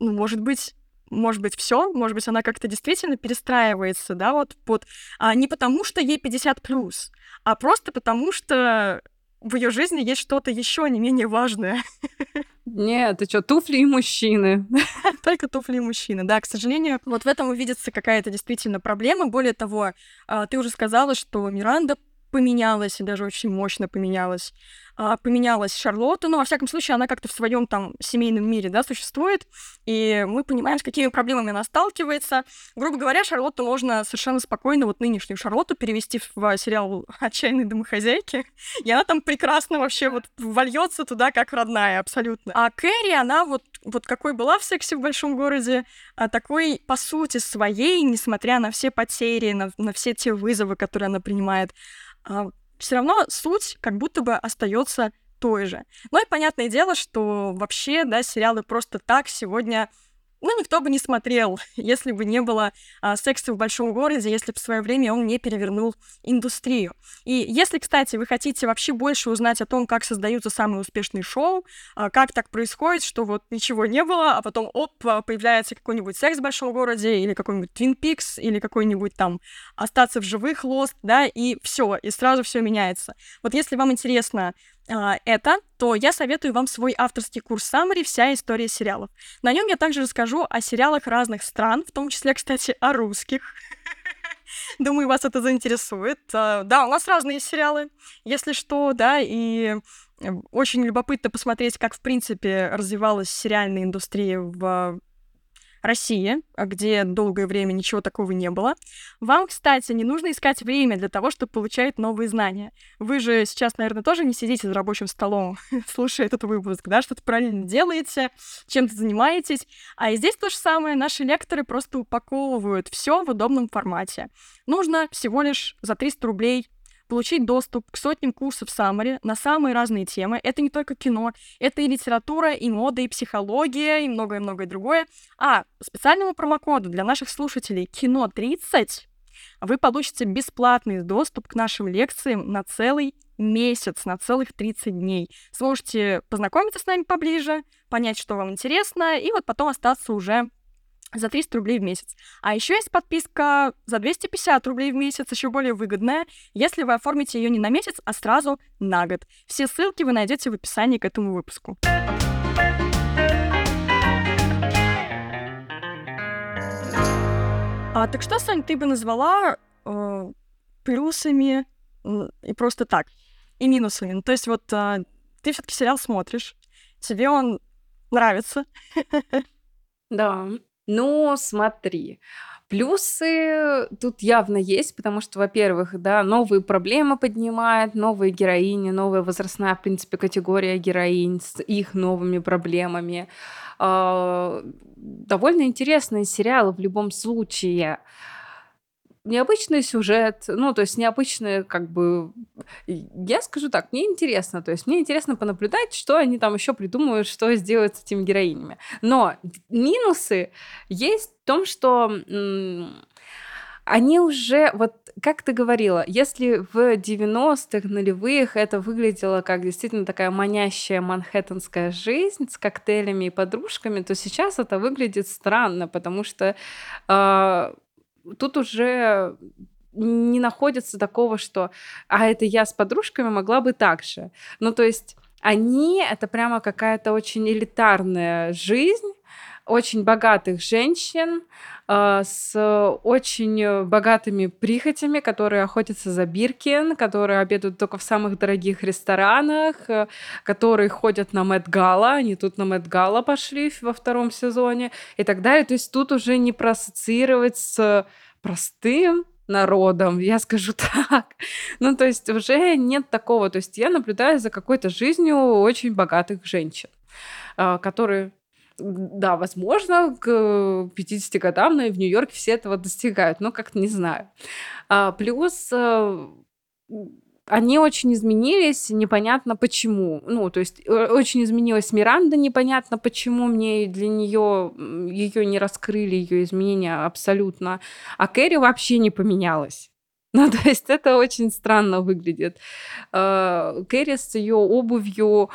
ну, может быть, может быть, все, может быть, она как-то действительно перестраивается, да, вот под... А, не потому, что ей 50 плюс, а просто потому, что в ее жизни есть что-то еще не менее важное. Нет, ты что, туфли и мужчины. Только туфли и мужчины, да. К сожалению, вот в этом увидится какая-то действительно проблема. Более того, а, ты уже сказала, что Миранда поменялась, и даже очень мощно поменялась. А, поменялась Шарлотта, но, во всяком случае, она как-то в своем там семейном мире, да, существует, и мы понимаем, с какими проблемами она сталкивается. Грубо говоря, Шарлотту можно совершенно спокойно вот нынешнюю Шарлотту перевести в сериал «Отчаянные домохозяйки», и она там прекрасно вообще вот вольется туда как родная абсолютно. А Кэрри, она вот, вот какой была в «Сексе в большом городе», а такой, по сути, своей, несмотря на все потери, на, на все те вызовы, которые она принимает, а, все равно суть как будто бы остается той же. Ну и понятное дело, что вообще, да, сериалы просто так сегодня ну, никто бы не смотрел, если бы не было а, секса в большом городе, если бы в свое время он не перевернул индустрию. И если, кстати, вы хотите вообще больше узнать о том, как создаются самые успешные шоу, а, как так происходит, что вот ничего не было, а потом, оп, появляется какой-нибудь секс в большом городе, или какой-нибудь Twin Peaks, или какой-нибудь там остаться в живых Lost, да, и все, и сразу все меняется. Вот если вам интересно это, то я советую вам свой авторский курс Summary «Вся история сериалов». На нем я также расскажу о сериалах разных стран, в том числе, кстати, о русских. Думаю, вас это заинтересует. А, да, у нас разные сериалы, если что, да, и э, очень любопытно посмотреть, как, в принципе, развивалась сериальная индустрия в России, где долгое время ничего такого не было. Вам, кстати, не нужно искать время для того, чтобы получать новые знания. Вы же сейчас, наверное, тоже не сидите за рабочим столом, слушая этот выпуск, да, что-то правильно делаете, чем-то занимаетесь. А и здесь то же самое. Наши лекторы просто упаковывают все в удобном формате. Нужно всего лишь за 300 рублей получить доступ к сотням курсов Summary на самые разные темы. Это не только кино, это и литература, и мода, и психология, и многое-многое другое. А специальному промокоду для наших слушателей «Кино 30» вы получите бесплатный доступ к нашим лекциям на целый месяц, на целых 30 дней. Сможете познакомиться с нами поближе, понять, что вам интересно, и вот потом остаться уже за 300 рублей в месяц. А еще есть подписка за 250 рублей в месяц, еще более выгодная, если вы оформите ее не на месяц, а сразу на год. Все ссылки вы найдете в описании к этому выпуску. А, так что, Сань, ты бы назвала э, плюсами э, и просто так, и минусами? Ну, то есть вот э, ты все-таки сериал смотришь, тебе он нравится. Да. Ну, смотри. Плюсы тут явно есть, потому что, во-первых, да, новые проблемы поднимает, новые героини, новая возрастная, в принципе, категория героинь с их новыми проблемами. А, довольно интересные сериалы в любом случае необычный сюжет, ну, то есть необычный, как бы, я скажу так, мне интересно, то есть мне интересно понаблюдать, что они там еще придумают, что сделают с этими героинями. Но минусы есть в том, что они уже, вот как ты говорила, если в 90-х, нулевых это выглядело как действительно такая манящая манхэттенская жизнь с коктейлями и подружками, то сейчас это выглядит странно, потому что э, тут уже не находится такого, что «а это я с подружками могла бы так же». Ну, то есть они — это прямо какая-то очень элитарная жизнь, очень богатых женщин э, с очень богатыми прихотями, которые охотятся за Биркин, которые обедают только в самых дорогих ресторанах, э, которые ходят на Мэтт Гала, они тут на Мэтт Гала пошли во втором сезоне и так далее. То есть тут уже не проассоциировать с простым народом, я скажу так. Ну, то есть уже нет такого. То есть я наблюдаю за какой-то жизнью очень богатых женщин, а, которые да, возможно, к 50 годам в Нью-Йорке все этого достигают, но как-то не знаю. А, плюс э, они очень изменились, непонятно почему. Ну, то есть очень изменилась Миранда, непонятно почему мне для нее ее не раскрыли, ее изменения абсолютно. А Кэрри вообще не поменялась. Ну, то есть это очень странно выглядит. Э, Кэрри с ее обувью,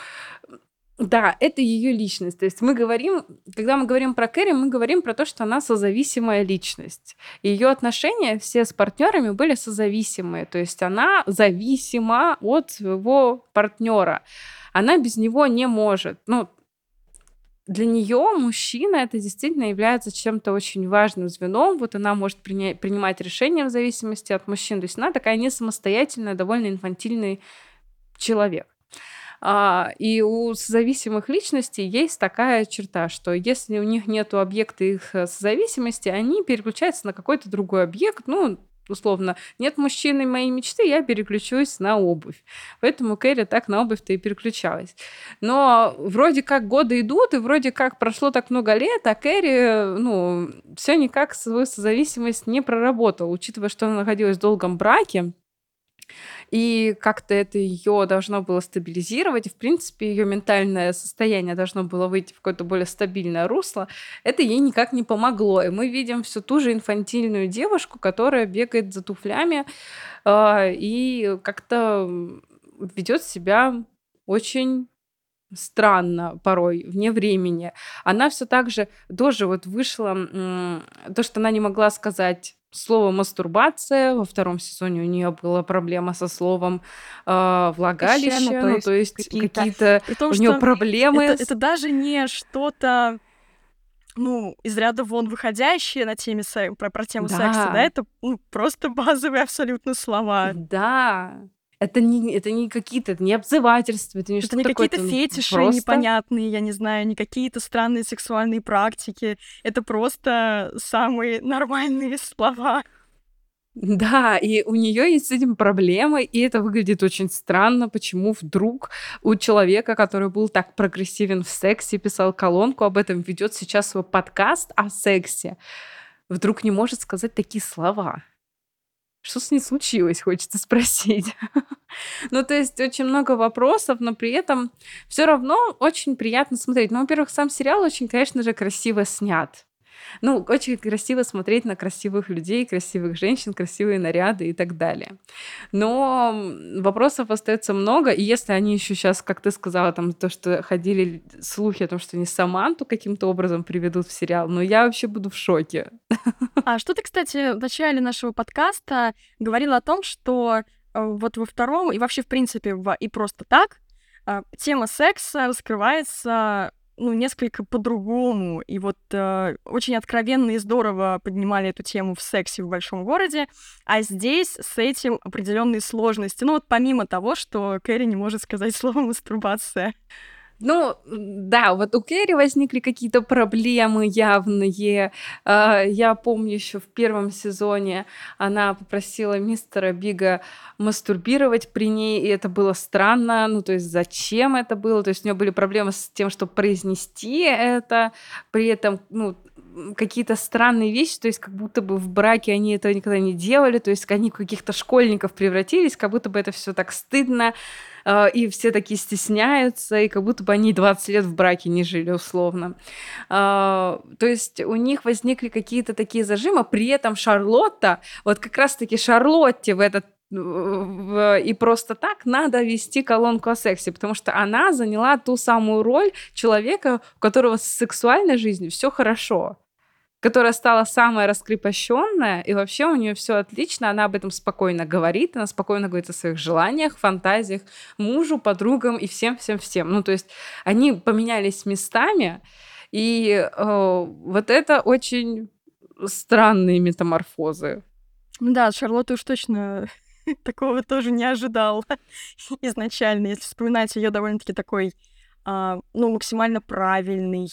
да, это ее личность. То есть мы говорим, когда мы говорим про Кэрри, мы говорим про то, что она созависимая личность. Ее отношения все с партнерами были созависимые. То есть она зависима от своего партнера. Она без него не может. Ну, для нее мужчина это действительно является чем-то очень важным звеном. Вот она может приня- принимать решения в зависимости от мужчин. То есть она такая не самостоятельная, довольно инфантильный человек. А, и у созависимых личностей есть такая черта, что если у них нет объекта их э, созависимости, они переключаются на какой-то другой объект, ну, условно, нет мужчины моей мечты, я переключусь на обувь. Поэтому Кэрри так на обувь-то и переключалась. Но вроде как годы идут, и вроде как прошло так много лет, а Кэрри, ну, все никак свою созависимость не проработала, учитывая, что она находилась в долгом браке, и как-то это ее должно было стабилизировать, и, в принципе, ее ментальное состояние должно было выйти в какое-то более стабильное русло, это ей никак не помогло. И мы видим всю ту же инфантильную девушку, которая бегает за туфлями э, и как-то ведет себя очень странно порой, вне времени. Она все так же тоже вот вышла, то, что она не могла сказать слово мастурбация. Во втором сезоне у нее была проблема со словом э, влагалище. Ну, то есть, какие-то, какие у нее проблемы. Это, это даже не что-то ну, из ряда вон выходящие на теме про, про тему да. секса, да, это ну, просто базовые абсолютно слова. Да. Это не, это не какие-то, это не обзывательства, это не это не какие-то фетиши просто... непонятные, я не знаю, не какие-то странные сексуальные практики. Это просто самые нормальные слова. Да, и у нее есть с этим проблемы, и это выглядит очень странно, почему вдруг у человека, который был так прогрессивен в сексе, писал колонку об этом, ведет сейчас свой подкаст о сексе, вдруг не может сказать такие слова. Что с ней случилось, хочется спросить. ну, то есть очень много вопросов, но при этом все равно очень приятно смотреть. Ну, во-первых, сам сериал очень, конечно же, красиво снят. Ну, очень красиво смотреть на красивых людей, красивых женщин, красивые наряды и так далее. Но вопросов остается много, и если они еще сейчас, как ты сказала, там то, что ходили слухи о том, что они Саманту каким-то образом приведут в сериал, но я вообще буду в шоке. А что ты, кстати, в начале нашего подкаста говорила о том, что э, вот во втором и вообще, в принципе, в «И просто так» э, тема секса раскрывается ну, несколько по-другому. И вот э, очень откровенно и здорово поднимали эту тему в сексе в большом городе, а здесь с этим определенные сложности. Ну, вот помимо того, что Кэрри не может сказать слово мастурбация. Ну, да, вот у Кэрри возникли какие-то проблемы явные. А, я помню еще в первом сезоне она попросила мистера Бига мастурбировать при ней, и это было странно. Ну, то есть зачем это было? То есть у нее были проблемы с тем, чтобы произнести это, при этом, ну, какие-то странные вещи, то есть как будто бы в браке они этого никогда не делали, то есть они каких-то школьников превратились, как будто бы это все так стыдно, а, и все такие стесняются, и как будто бы они 20 лет в браке не жили, условно. А, то есть у них возникли какие-то такие зажимы, при этом Шарлотта, вот как раз-таки Шарлотте в этот и просто так надо вести колонку о сексе, потому что она заняла ту самую роль человека, у которого с сексуальной жизнью все хорошо которая стала самая раскрепощенная, и вообще у нее все отлично, она об этом спокойно говорит, она спокойно говорит о своих желаниях, фантазиях, мужу, подругам и всем-всем-всем. Ну, то есть они поменялись местами, и э, вот это очень странные метаморфозы. Да, Шарлотта уж точно такого тоже не ожидал изначально. Если вспоминать ее довольно-таки такой, а, ну, максимально правильный,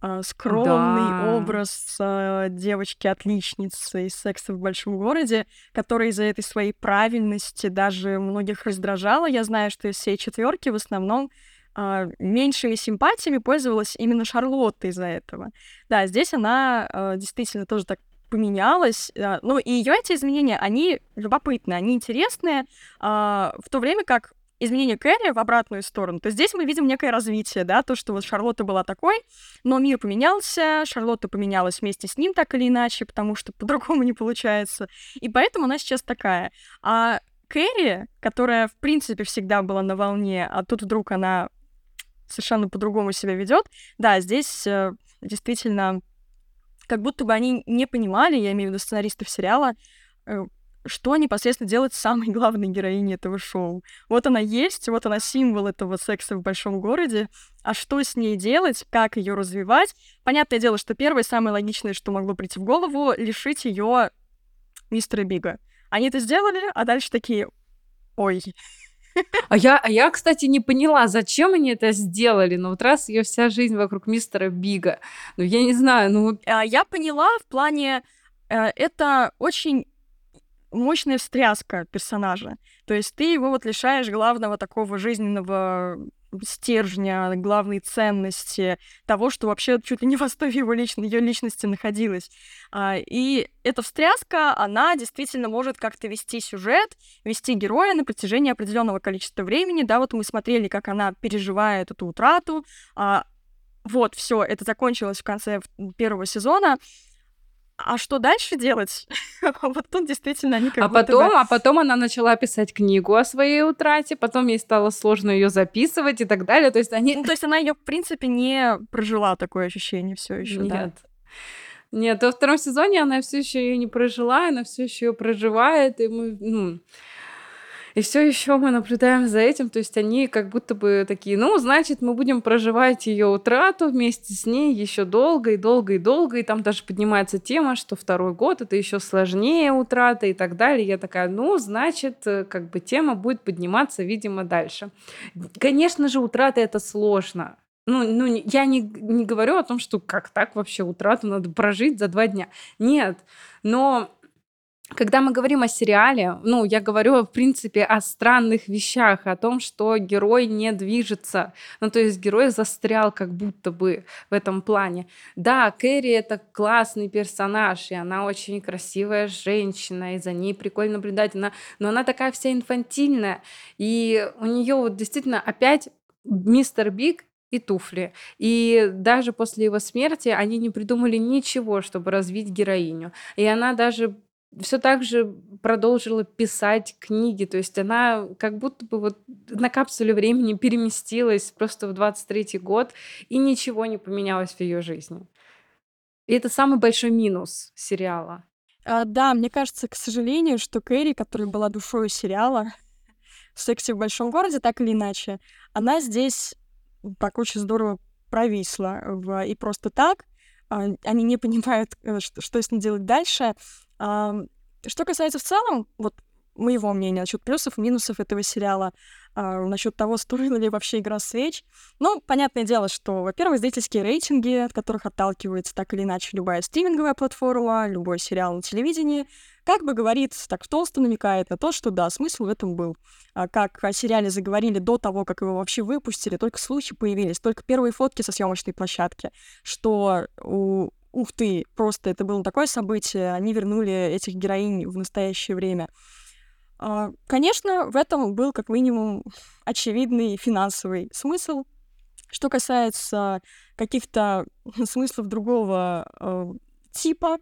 а, скромный да. образ а, девочки-отличницы из секса в большом городе, которая из-за этой своей правильности даже многих раздражала. Я знаю, что из всей четверки в основном а, меньшими симпатиями пользовалась именно Шарлотта из-за этого. Да, здесь она а, действительно тоже так поменялась. А, ну, и ее эти изменения, они любопытные, они интересные, а, в то время как изменение Кэрри в обратную сторону, то здесь мы видим некое развитие, да, то, что вот Шарлотта была такой, но мир поменялся, Шарлотта поменялась вместе с ним так или иначе, потому что по-другому не получается, и поэтому она сейчас такая. А Кэрри, которая, в принципе, всегда была на волне, а тут вдруг она совершенно по-другому себя ведет, да, здесь э, действительно как будто бы они не понимали, я имею в виду сценаристов сериала, э, что непосредственно делать самой главной героиней этого шоу. Вот она есть, вот она символ этого секса в большом городе, а что с ней делать, как ее развивать? Понятное дело, что первое, самое логичное, что могло прийти в голову, лишить ее мистера Бига. Они это сделали, а дальше такие, ой, а я, а я, кстати, не поняла, зачем они это сделали. Но вот раз ее вся жизнь вокруг мистера Бига. Ну, я не знаю, ну... А я поняла в плане... Э, это очень мощная встряска персонажа. То есть ты его вот лишаешь главного такого жизненного стержня, главной ценности, того, что вообще чуть ли не в основе его лично, ее личности находилось. А, и эта встряска, она действительно может как-то вести сюжет, вести героя на протяжении определенного количества времени. Да, вот мы смотрели, как она переживает эту утрату. А, вот, все, это закончилось в конце первого сезона а что дальше делать? вот тут действительно они как а потом, бы... А потом она начала писать книгу о своей утрате, потом ей стало сложно ее записывать и так далее. То есть они... Ну, то есть она ее в принципе, не прожила такое ощущение все еще, Нет. да? Нет, во втором сезоне она все еще ее не прожила, она все еще ее проживает, и мы, ну, И все еще мы наблюдаем за этим, то есть они как будто бы такие, ну, значит, мы будем проживать ее утрату вместе с ней еще долго и долго и долго, и там даже поднимается тема, что второй год это еще сложнее утрата и так далее. Я такая, ну, значит, э, как бы тема будет подниматься, видимо, дальше. Конечно же, утрата это сложно. Ну, ну я не, не говорю о том, что как так вообще утрату надо прожить за два дня. Нет, но когда мы говорим о сериале, ну, я говорю, в принципе, о странных вещах, о том, что герой не движется. Ну, то есть герой застрял как будто бы в этом плане. Да, Кэрри — это классный персонаж, и она очень красивая женщина, и за ней прикольно наблюдать, она, но она такая вся инфантильная, и у нее вот действительно опять мистер Биг и туфли. И даже после его смерти они не придумали ничего, чтобы развить героиню. И она даже все так же продолжила писать книги, то есть она как будто бы вот на капсуле времени переместилась просто в 23 год, и ничего не поменялось в ее жизни. И это самый большой минус сериала. А, да, мне кажется, к сожалению, что Кэрри, которая была душой сериала в «Сексе в большом городе», так или иначе, она здесь так очень здорово провисла. В... И просто так а, они не понимают, э, что, что с ней делать дальше. Что касается в целом, вот моего мнения насчет плюсов и минусов этого сериала, а, насчет того, стоила ли вообще игра свеч. Ну, понятное дело, что, во-первых, зрительские рейтинги, от которых отталкивается так или иначе любая стриминговая платформа, любой сериал на телевидении, как бы говорит, так толсто намекает на то, что да, смысл в этом был. А как о сериале заговорили до того, как его вообще выпустили, только слухи появились, только первые фотки со съемочной площадки, что у ух ты, просто это было такое событие, они вернули этих героинь в настоящее время. А, конечно, в этом был как минимум очевидный финансовый смысл. Что касается каких-то смыслов другого э, типа,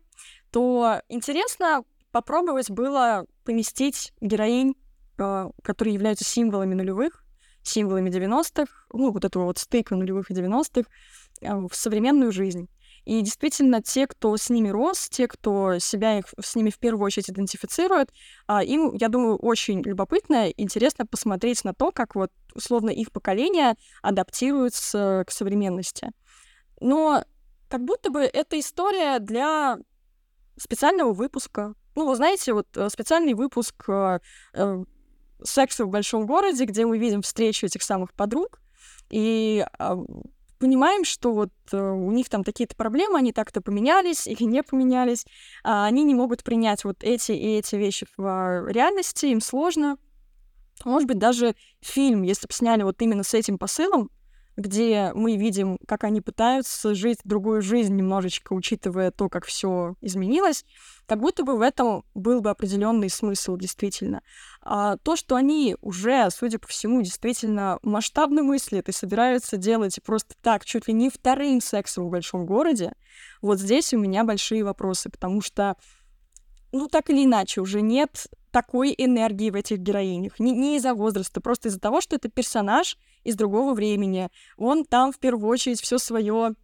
то интересно попробовать было поместить героинь, э, которые являются символами нулевых, символами 90-х, ну, вот этого вот стыка нулевых и 90-х, э, в современную жизнь. И действительно, те, кто с ними рос, те, кто себя их, с ними в первую очередь идентифицирует, а, им, я думаю, очень любопытно, интересно посмотреть на то, как вот условно их поколение адаптируется к современности. Но как будто бы это история для специального выпуска. Ну, вы знаете, вот э, специальный выпуск э, э, секса в большом городе, где мы видим встречу этих самых подруг, и э, понимаем, что вот э, у них там такие-то проблемы, они так-то поменялись или не поменялись, а они не могут принять вот эти и эти вещи в а, реальности, им сложно. Может быть, даже фильм, если бы сняли вот именно с этим посылом, где мы видим, как они пытаются жить другую жизнь немножечко, учитывая то, как все изменилось, как будто бы в этом был бы определенный смысл действительно. А то, что они уже, судя по всему, действительно масштабно мыслят и собираются делать просто так, чуть ли не вторым сексом в большом городе, вот здесь у меня большие вопросы, потому что ну, так или иначе, уже нет такой энергии в этих героинях. Не, не из-за возраста, просто из-за того, что это персонаж из другого времени. Он там в первую очередь все свое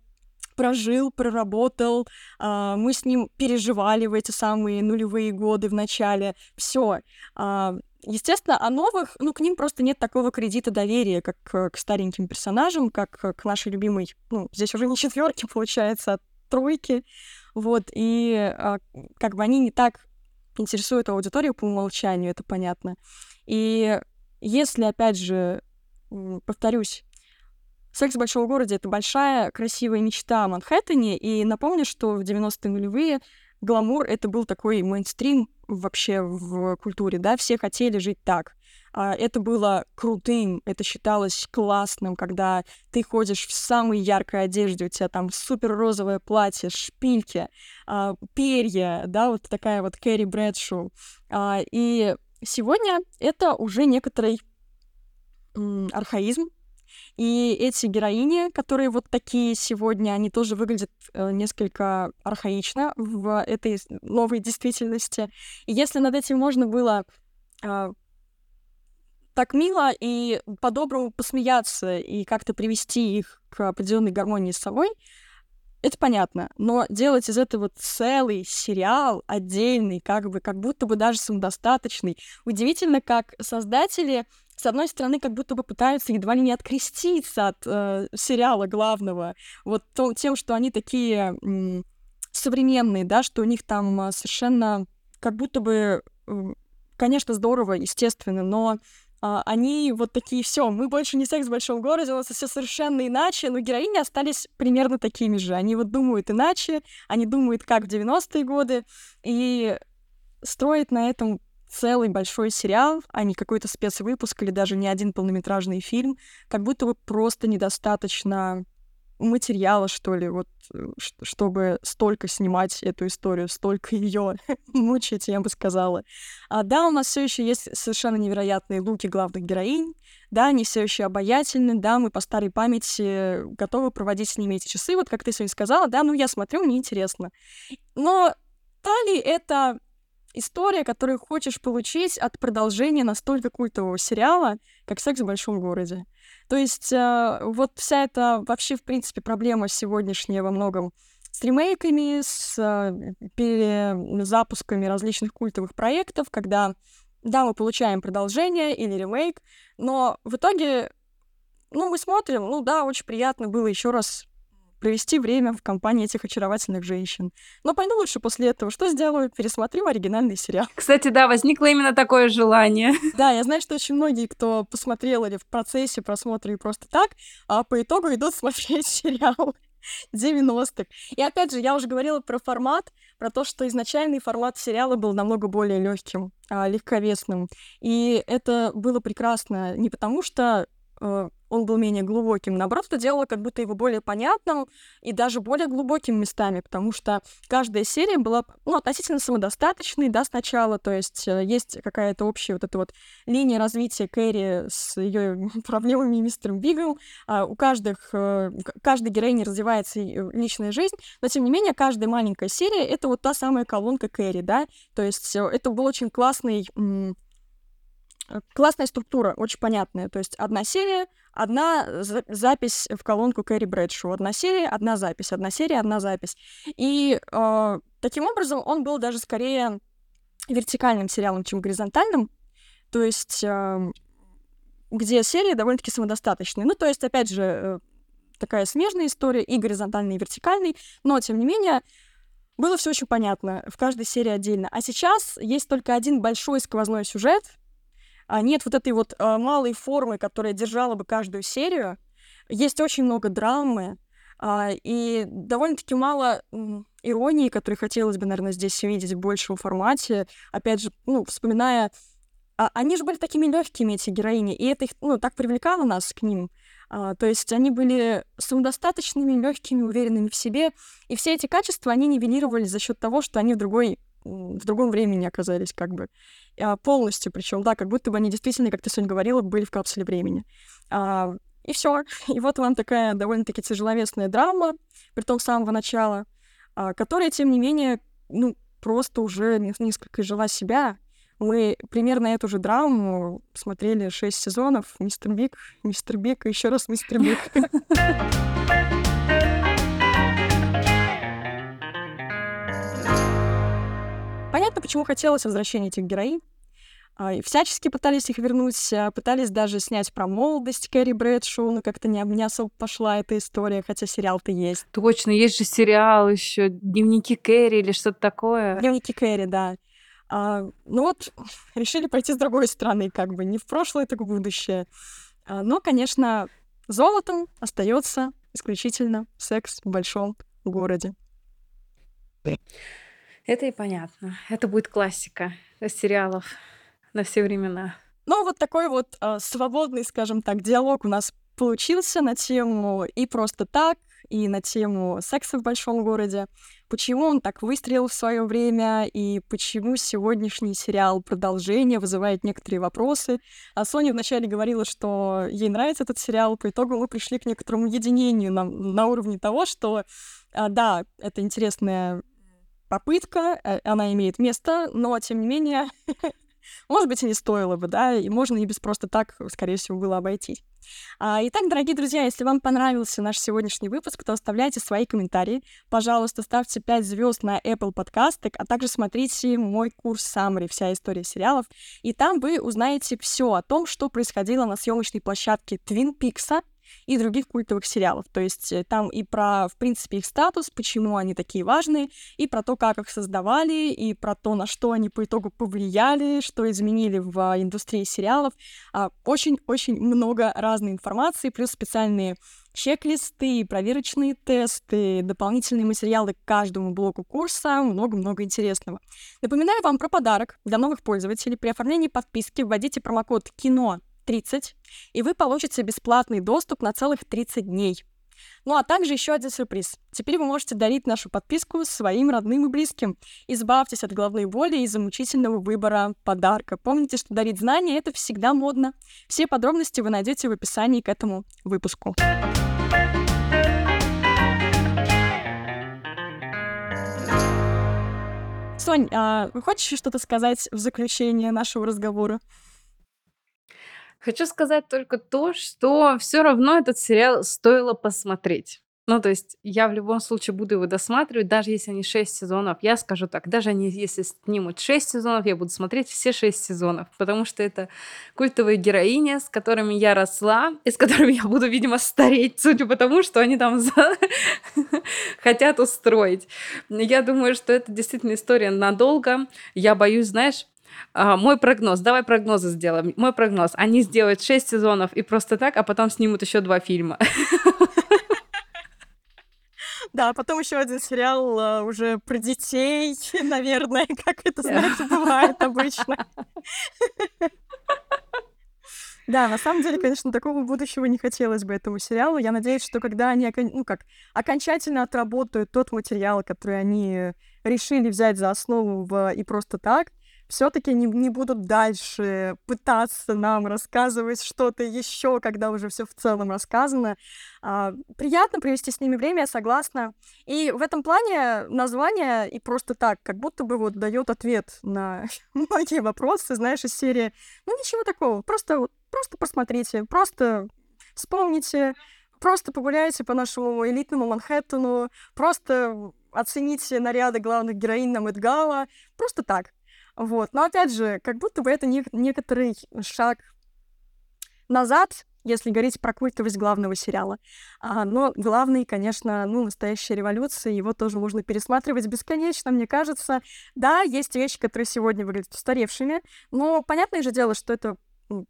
прожил, проработал, а, мы с ним переживали в эти самые нулевые годы в начале. Все. А, естественно, о новых, ну, к ним просто нет такого кредита доверия, как к стареньким персонажам, как к нашей любимой, ну, здесь уже не четверки, получается, а тройки. Вот, и а, как бы они не так интересуют аудиторию по умолчанию, это понятно. И если, опять же, повторюсь, «Секс в большом городе» — это большая, красивая мечта о Манхэттене, и напомню, что в 90-е нулевые гламур — это был такой мейнстрим вообще в культуре, да, все хотели жить так. А, это было крутым, это считалось классным, когда ты ходишь в самой яркой одежде, у тебя там супер розовое платье, шпильки, а, перья, да, вот такая вот Кэрри Брэдшоу. А, и сегодня это уже некоторый архаизм, и эти героини, которые вот такие сегодня, они тоже выглядят э, несколько архаично в этой новой действительности. И если над этим можно было э, так мило и по-доброму посмеяться и как-то привести их к определенной гармонии с собой, это понятно, но делать из этого целый сериал отдельный, как бы, как будто бы даже самодостаточный. Удивительно, как создатели с одной стороны, как будто бы пытаются едва ли не откреститься от э, сериала главного, вот то, тем, что они такие м, современные, да, что у них там а, совершенно как будто бы, конечно, здорово, естественно, но а, они вот такие, все, мы больше не секс в большом городе, у нас все совершенно иначе, но героини остались примерно такими же. Они вот думают иначе, они думают, как в 90-е годы, и строят на этом целый большой сериал, а не какой-то спецвыпуск или даже не один полнометражный фильм, как будто бы просто недостаточно материала, что ли, вот, э, чтобы столько снимать эту историю, столько ее мучить, я бы сказала. А, да, у нас все еще есть совершенно невероятные луки главных героинь, да, они все еще обаятельны, да, мы по старой памяти готовы проводить с ними эти часы, вот как ты сегодня сказала, да, ну я смотрю, мне интересно. Но та ли это история, которую хочешь получить от продолжения настолько культового сериала, как «Секс в большом городе». То есть э, вот вся эта вообще, в принципе, проблема сегодняшняя во многом с ремейками, с э, перезапусками различных культовых проектов, когда, да, мы получаем продолжение или ремейк, но в итоге, ну, мы смотрим, ну да, очень приятно было еще раз провести время в компании этих очаровательных женщин. Но пойду лучше после этого что сделаю? Пересмотрю оригинальный сериал. Кстати, да, возникло именно такое желание. Да, я знаю, что очень многие, кто посмотрел или в процессе просмотра и просто так, а по итогу идут смотреть сериал 90-х. И опять же, я уже говорила про формат, про то, что изначальный формат сериала был намного более легким, а, легковесным. И это было прекрасно не потому, что э, он был менее глубоким. Наоборот, это делало как будто его более понятным и даже более глубоким местами, потому что каждая серия была ну, относительно самодостаточной, да, сначала, то есть э, есть какая-то общая вот эта вот линия развития Кэрри с ее проблемами и мистером Бигом, а у каждых, э, каждой героини развивается э, личная жизнь, но тем не менее каждая маленькая серия — это вот та самая колонка Кэрри, да, то есть это был очень классный классная структура, очень понятная. То есть одна серия, одна за- запись в колонку Кэрри Брэдшоу. Одна серия, одна запись, одна серия, одна запись. И э, таким образом он был даже скорее вертикальным сериалом, чем горизонтальным. То есть э, где серии довольно-таки самодостаточные. Ну, то есть, опять же, э, такая смежная история, и горизонтальный, и вертикальный, но, тем не менее, было все очень понятно в каждой серии отдельно. А сейчас есть только один большой сквозной сюжет, нет вот этой вот а, малой формы, которая держала бы каждую серию. Есть очень много драмы, а, и довольно-таки мало иронии, которой хотелось бы, наверное, здесь увидеть в большем формате. Опять же, ну, вспоминая... А, они же были такими легкими, эти героини, и это их, ну, так привлекало нас к ним. А, то есть они были самодостаточными, легкими, уверенными в себе, и все эти качества они нивелировали за счет того, что они в другой в другом времени оказались как бы а, полностью, причем, да, как будто бы они действительно, как ты сегодня говорила, были в капсуле времени. А, и все. И вот вам такая довольно-таки тяжеловесная драма, при том с самого начала, а, которая, тем не менее, ну, просто уже несколько жила себя. Мы примерно эту же драму смотрели шесть сезонов. Мистер Биг, Мистер Биг и еще раз Мистер Биг. Понятно, почему хотелось возвращения этих героинь. А, всячески пытались их вернуть, а, пытались даже снять про молодость Кэрри Брэдшоу, но как-то не, не особо пошла эта история, хотя сериал-то есть. Точно, есть же сериал еще «Дневники Кэрри» или что-то такое. «Дневники Кэрри», да. А, ну вот, решили пойти с другой стороны, как бы не в прошлое, так в будущее. А, но, конечно, золотом остается исключительно секс в большом городе. Это и понятно. Это будет классика сериалов на все времена. Ну, вот такой вот э, свободный, скажем так, диалог у нас получился на тему и просто так, и на тему секса в большом городе. Почему он так выстрелил в свое время, и почему сегодняшний сериал продолжение вызывает некоторые вопросы. А Соня вначале говорила, что ей нравится этот сериал, по итогу мы пришли к некоторому единению на, на уровне того, что а, да, это интересная попытка, э, она имеет место, но, тем не менее, Может быть, и не стоило бы, да, и можно и без просто так, скорее всего, было обойтись. А, итак, дорогие друзья, если вам понравился наш сегодняшний выпуск, то оставляйте свои комментарии. Пожалуйста, ставьте 5 звезд на Apple подкасты, а также смотрите мой курс Summary «Вся история сериалов». И там вы узнаете все о том, что происходило на съемочной площадке Твин Пикса, и других культовых сериалов. То есть э, там и про, в принципе, их статус, почему они такие важные, и про то, как их создавали, и про то, на что они по итогу повлияли, что изменили в а, индустрии сериалов. А, очень-очень много разной информации, плюс специальные чек-листы, проверочные тесты, дополнительные материалы к каждому блоку курса, много-много интересного. Напоминаю вам про подарок для новых пользователей. При оформлении подписки вводите промокод КИНО 30, и вы получите бесплатный доступ на целых 30 дней. Ну а также еще один сюрприз. Теперь вы можете дарить нашу подписку своим родным и близким. Избавьтесь от головной боли и замучительного выбора подарка. Помните, что дарить знания — это всегда модно. Все подробности вы найдете в описании к этому выпуску. Сонь, а хочешь что-то сказать в заключение нашего разговора? Хочу сказать только то, что все равно этот сериал стоило посмотреть. Ну, то есть я в любом случае буду его досматривать, даже если они 6 сезонов. Я скажу так, даже они, если снимут 6 сезонов, я буду смотреть все 6 сезонов, потому что это культовые героини, с которыми я росла, и с которыми я буду, видимо, стареть, судя по тому, что они там хотят устроить. Я думаю, что это действительно история надолго. Я боюсь, знаешь, а, мой прогноз, давай прогнозы сделаем. Мой прогноз, они сделают 6 сезонов и просто так, а потом снимут еще два фильма. Да, потом еще один сериал а, уже про детей, наверное, как это, знаете, бывает обычно. Да, на самом деле, конечно, такого будущего не хотелось бы этому сериалу. Я надеюсь, что когда они ну, как, окончательно отработают тот материал, который они решили взять за основу в «И просто так», все-таки не, не будут дальше пытаться нам рассказывать что-то еще, когда уже все в целом рассказано. А, приятно провести с ними время, я согласна. И в этом плане название и просто так, как будто бы вот дает ответ на многие вопросы, знаешь, из серии. Ну ничего такого, просто просто посмотрите, просто вспомните, просто погуляйте по нашему элитному Манхэттену, просто оцените наряды главных героинь на Мэтгала, просто так. Вот. Но опять же, как будто бы это не, некоторый шаг назад, если говорить про культовость главного сериала. А, но главный, конечно, ну, настоящая революция, его тоже можно пересматривать бесконечно, мне кажется. Да, есть вещи, которые сегодня выглядят устаревшими, но понятное же дело, что это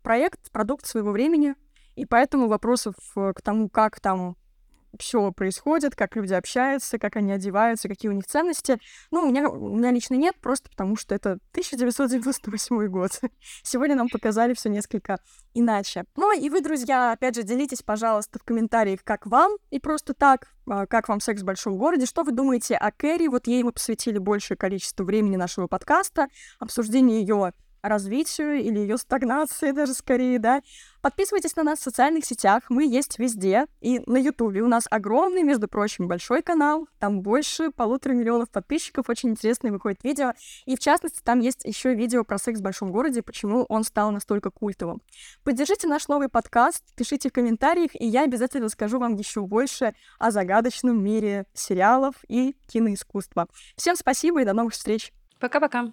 проект, продукт своего времени, и поэтому вопросов э, к тому, как там все происходит, как люди общаются, как они одеваются, какие у них ценности. Ну, у меня, у меня лично нет, просто потому что это 1998 год. Сегодня нам показали все несколько иначе. Ну и вы, друзья, опять же, делитесь, пожалуйста, в комментариях, как вам, и просто так, а, как вам секс в большом городе, что вы думаете о Кэрри, вот ей мы посвятили большее количество времени нашего подкаста, обсуждение ее развитию или ее стагнации даже скорее, да. Подписывайтесь на нас в социальных сетях, мы есть везде. И на Ютубе у нас огромный, между прочим, большой канал, там больше полутора миллионов подписчиков, очень интересные выходят видео. И в частности, там есть еще видео про секс в большом городе, почему он стал настолько культовым. Поддержите наш новый подкаст, пишите в комментариях, и я обязательно расскажу вам еще больше о загадочном мире сериалов и киноискусства. Всем спасибо и до новых встреч! Пока-пока!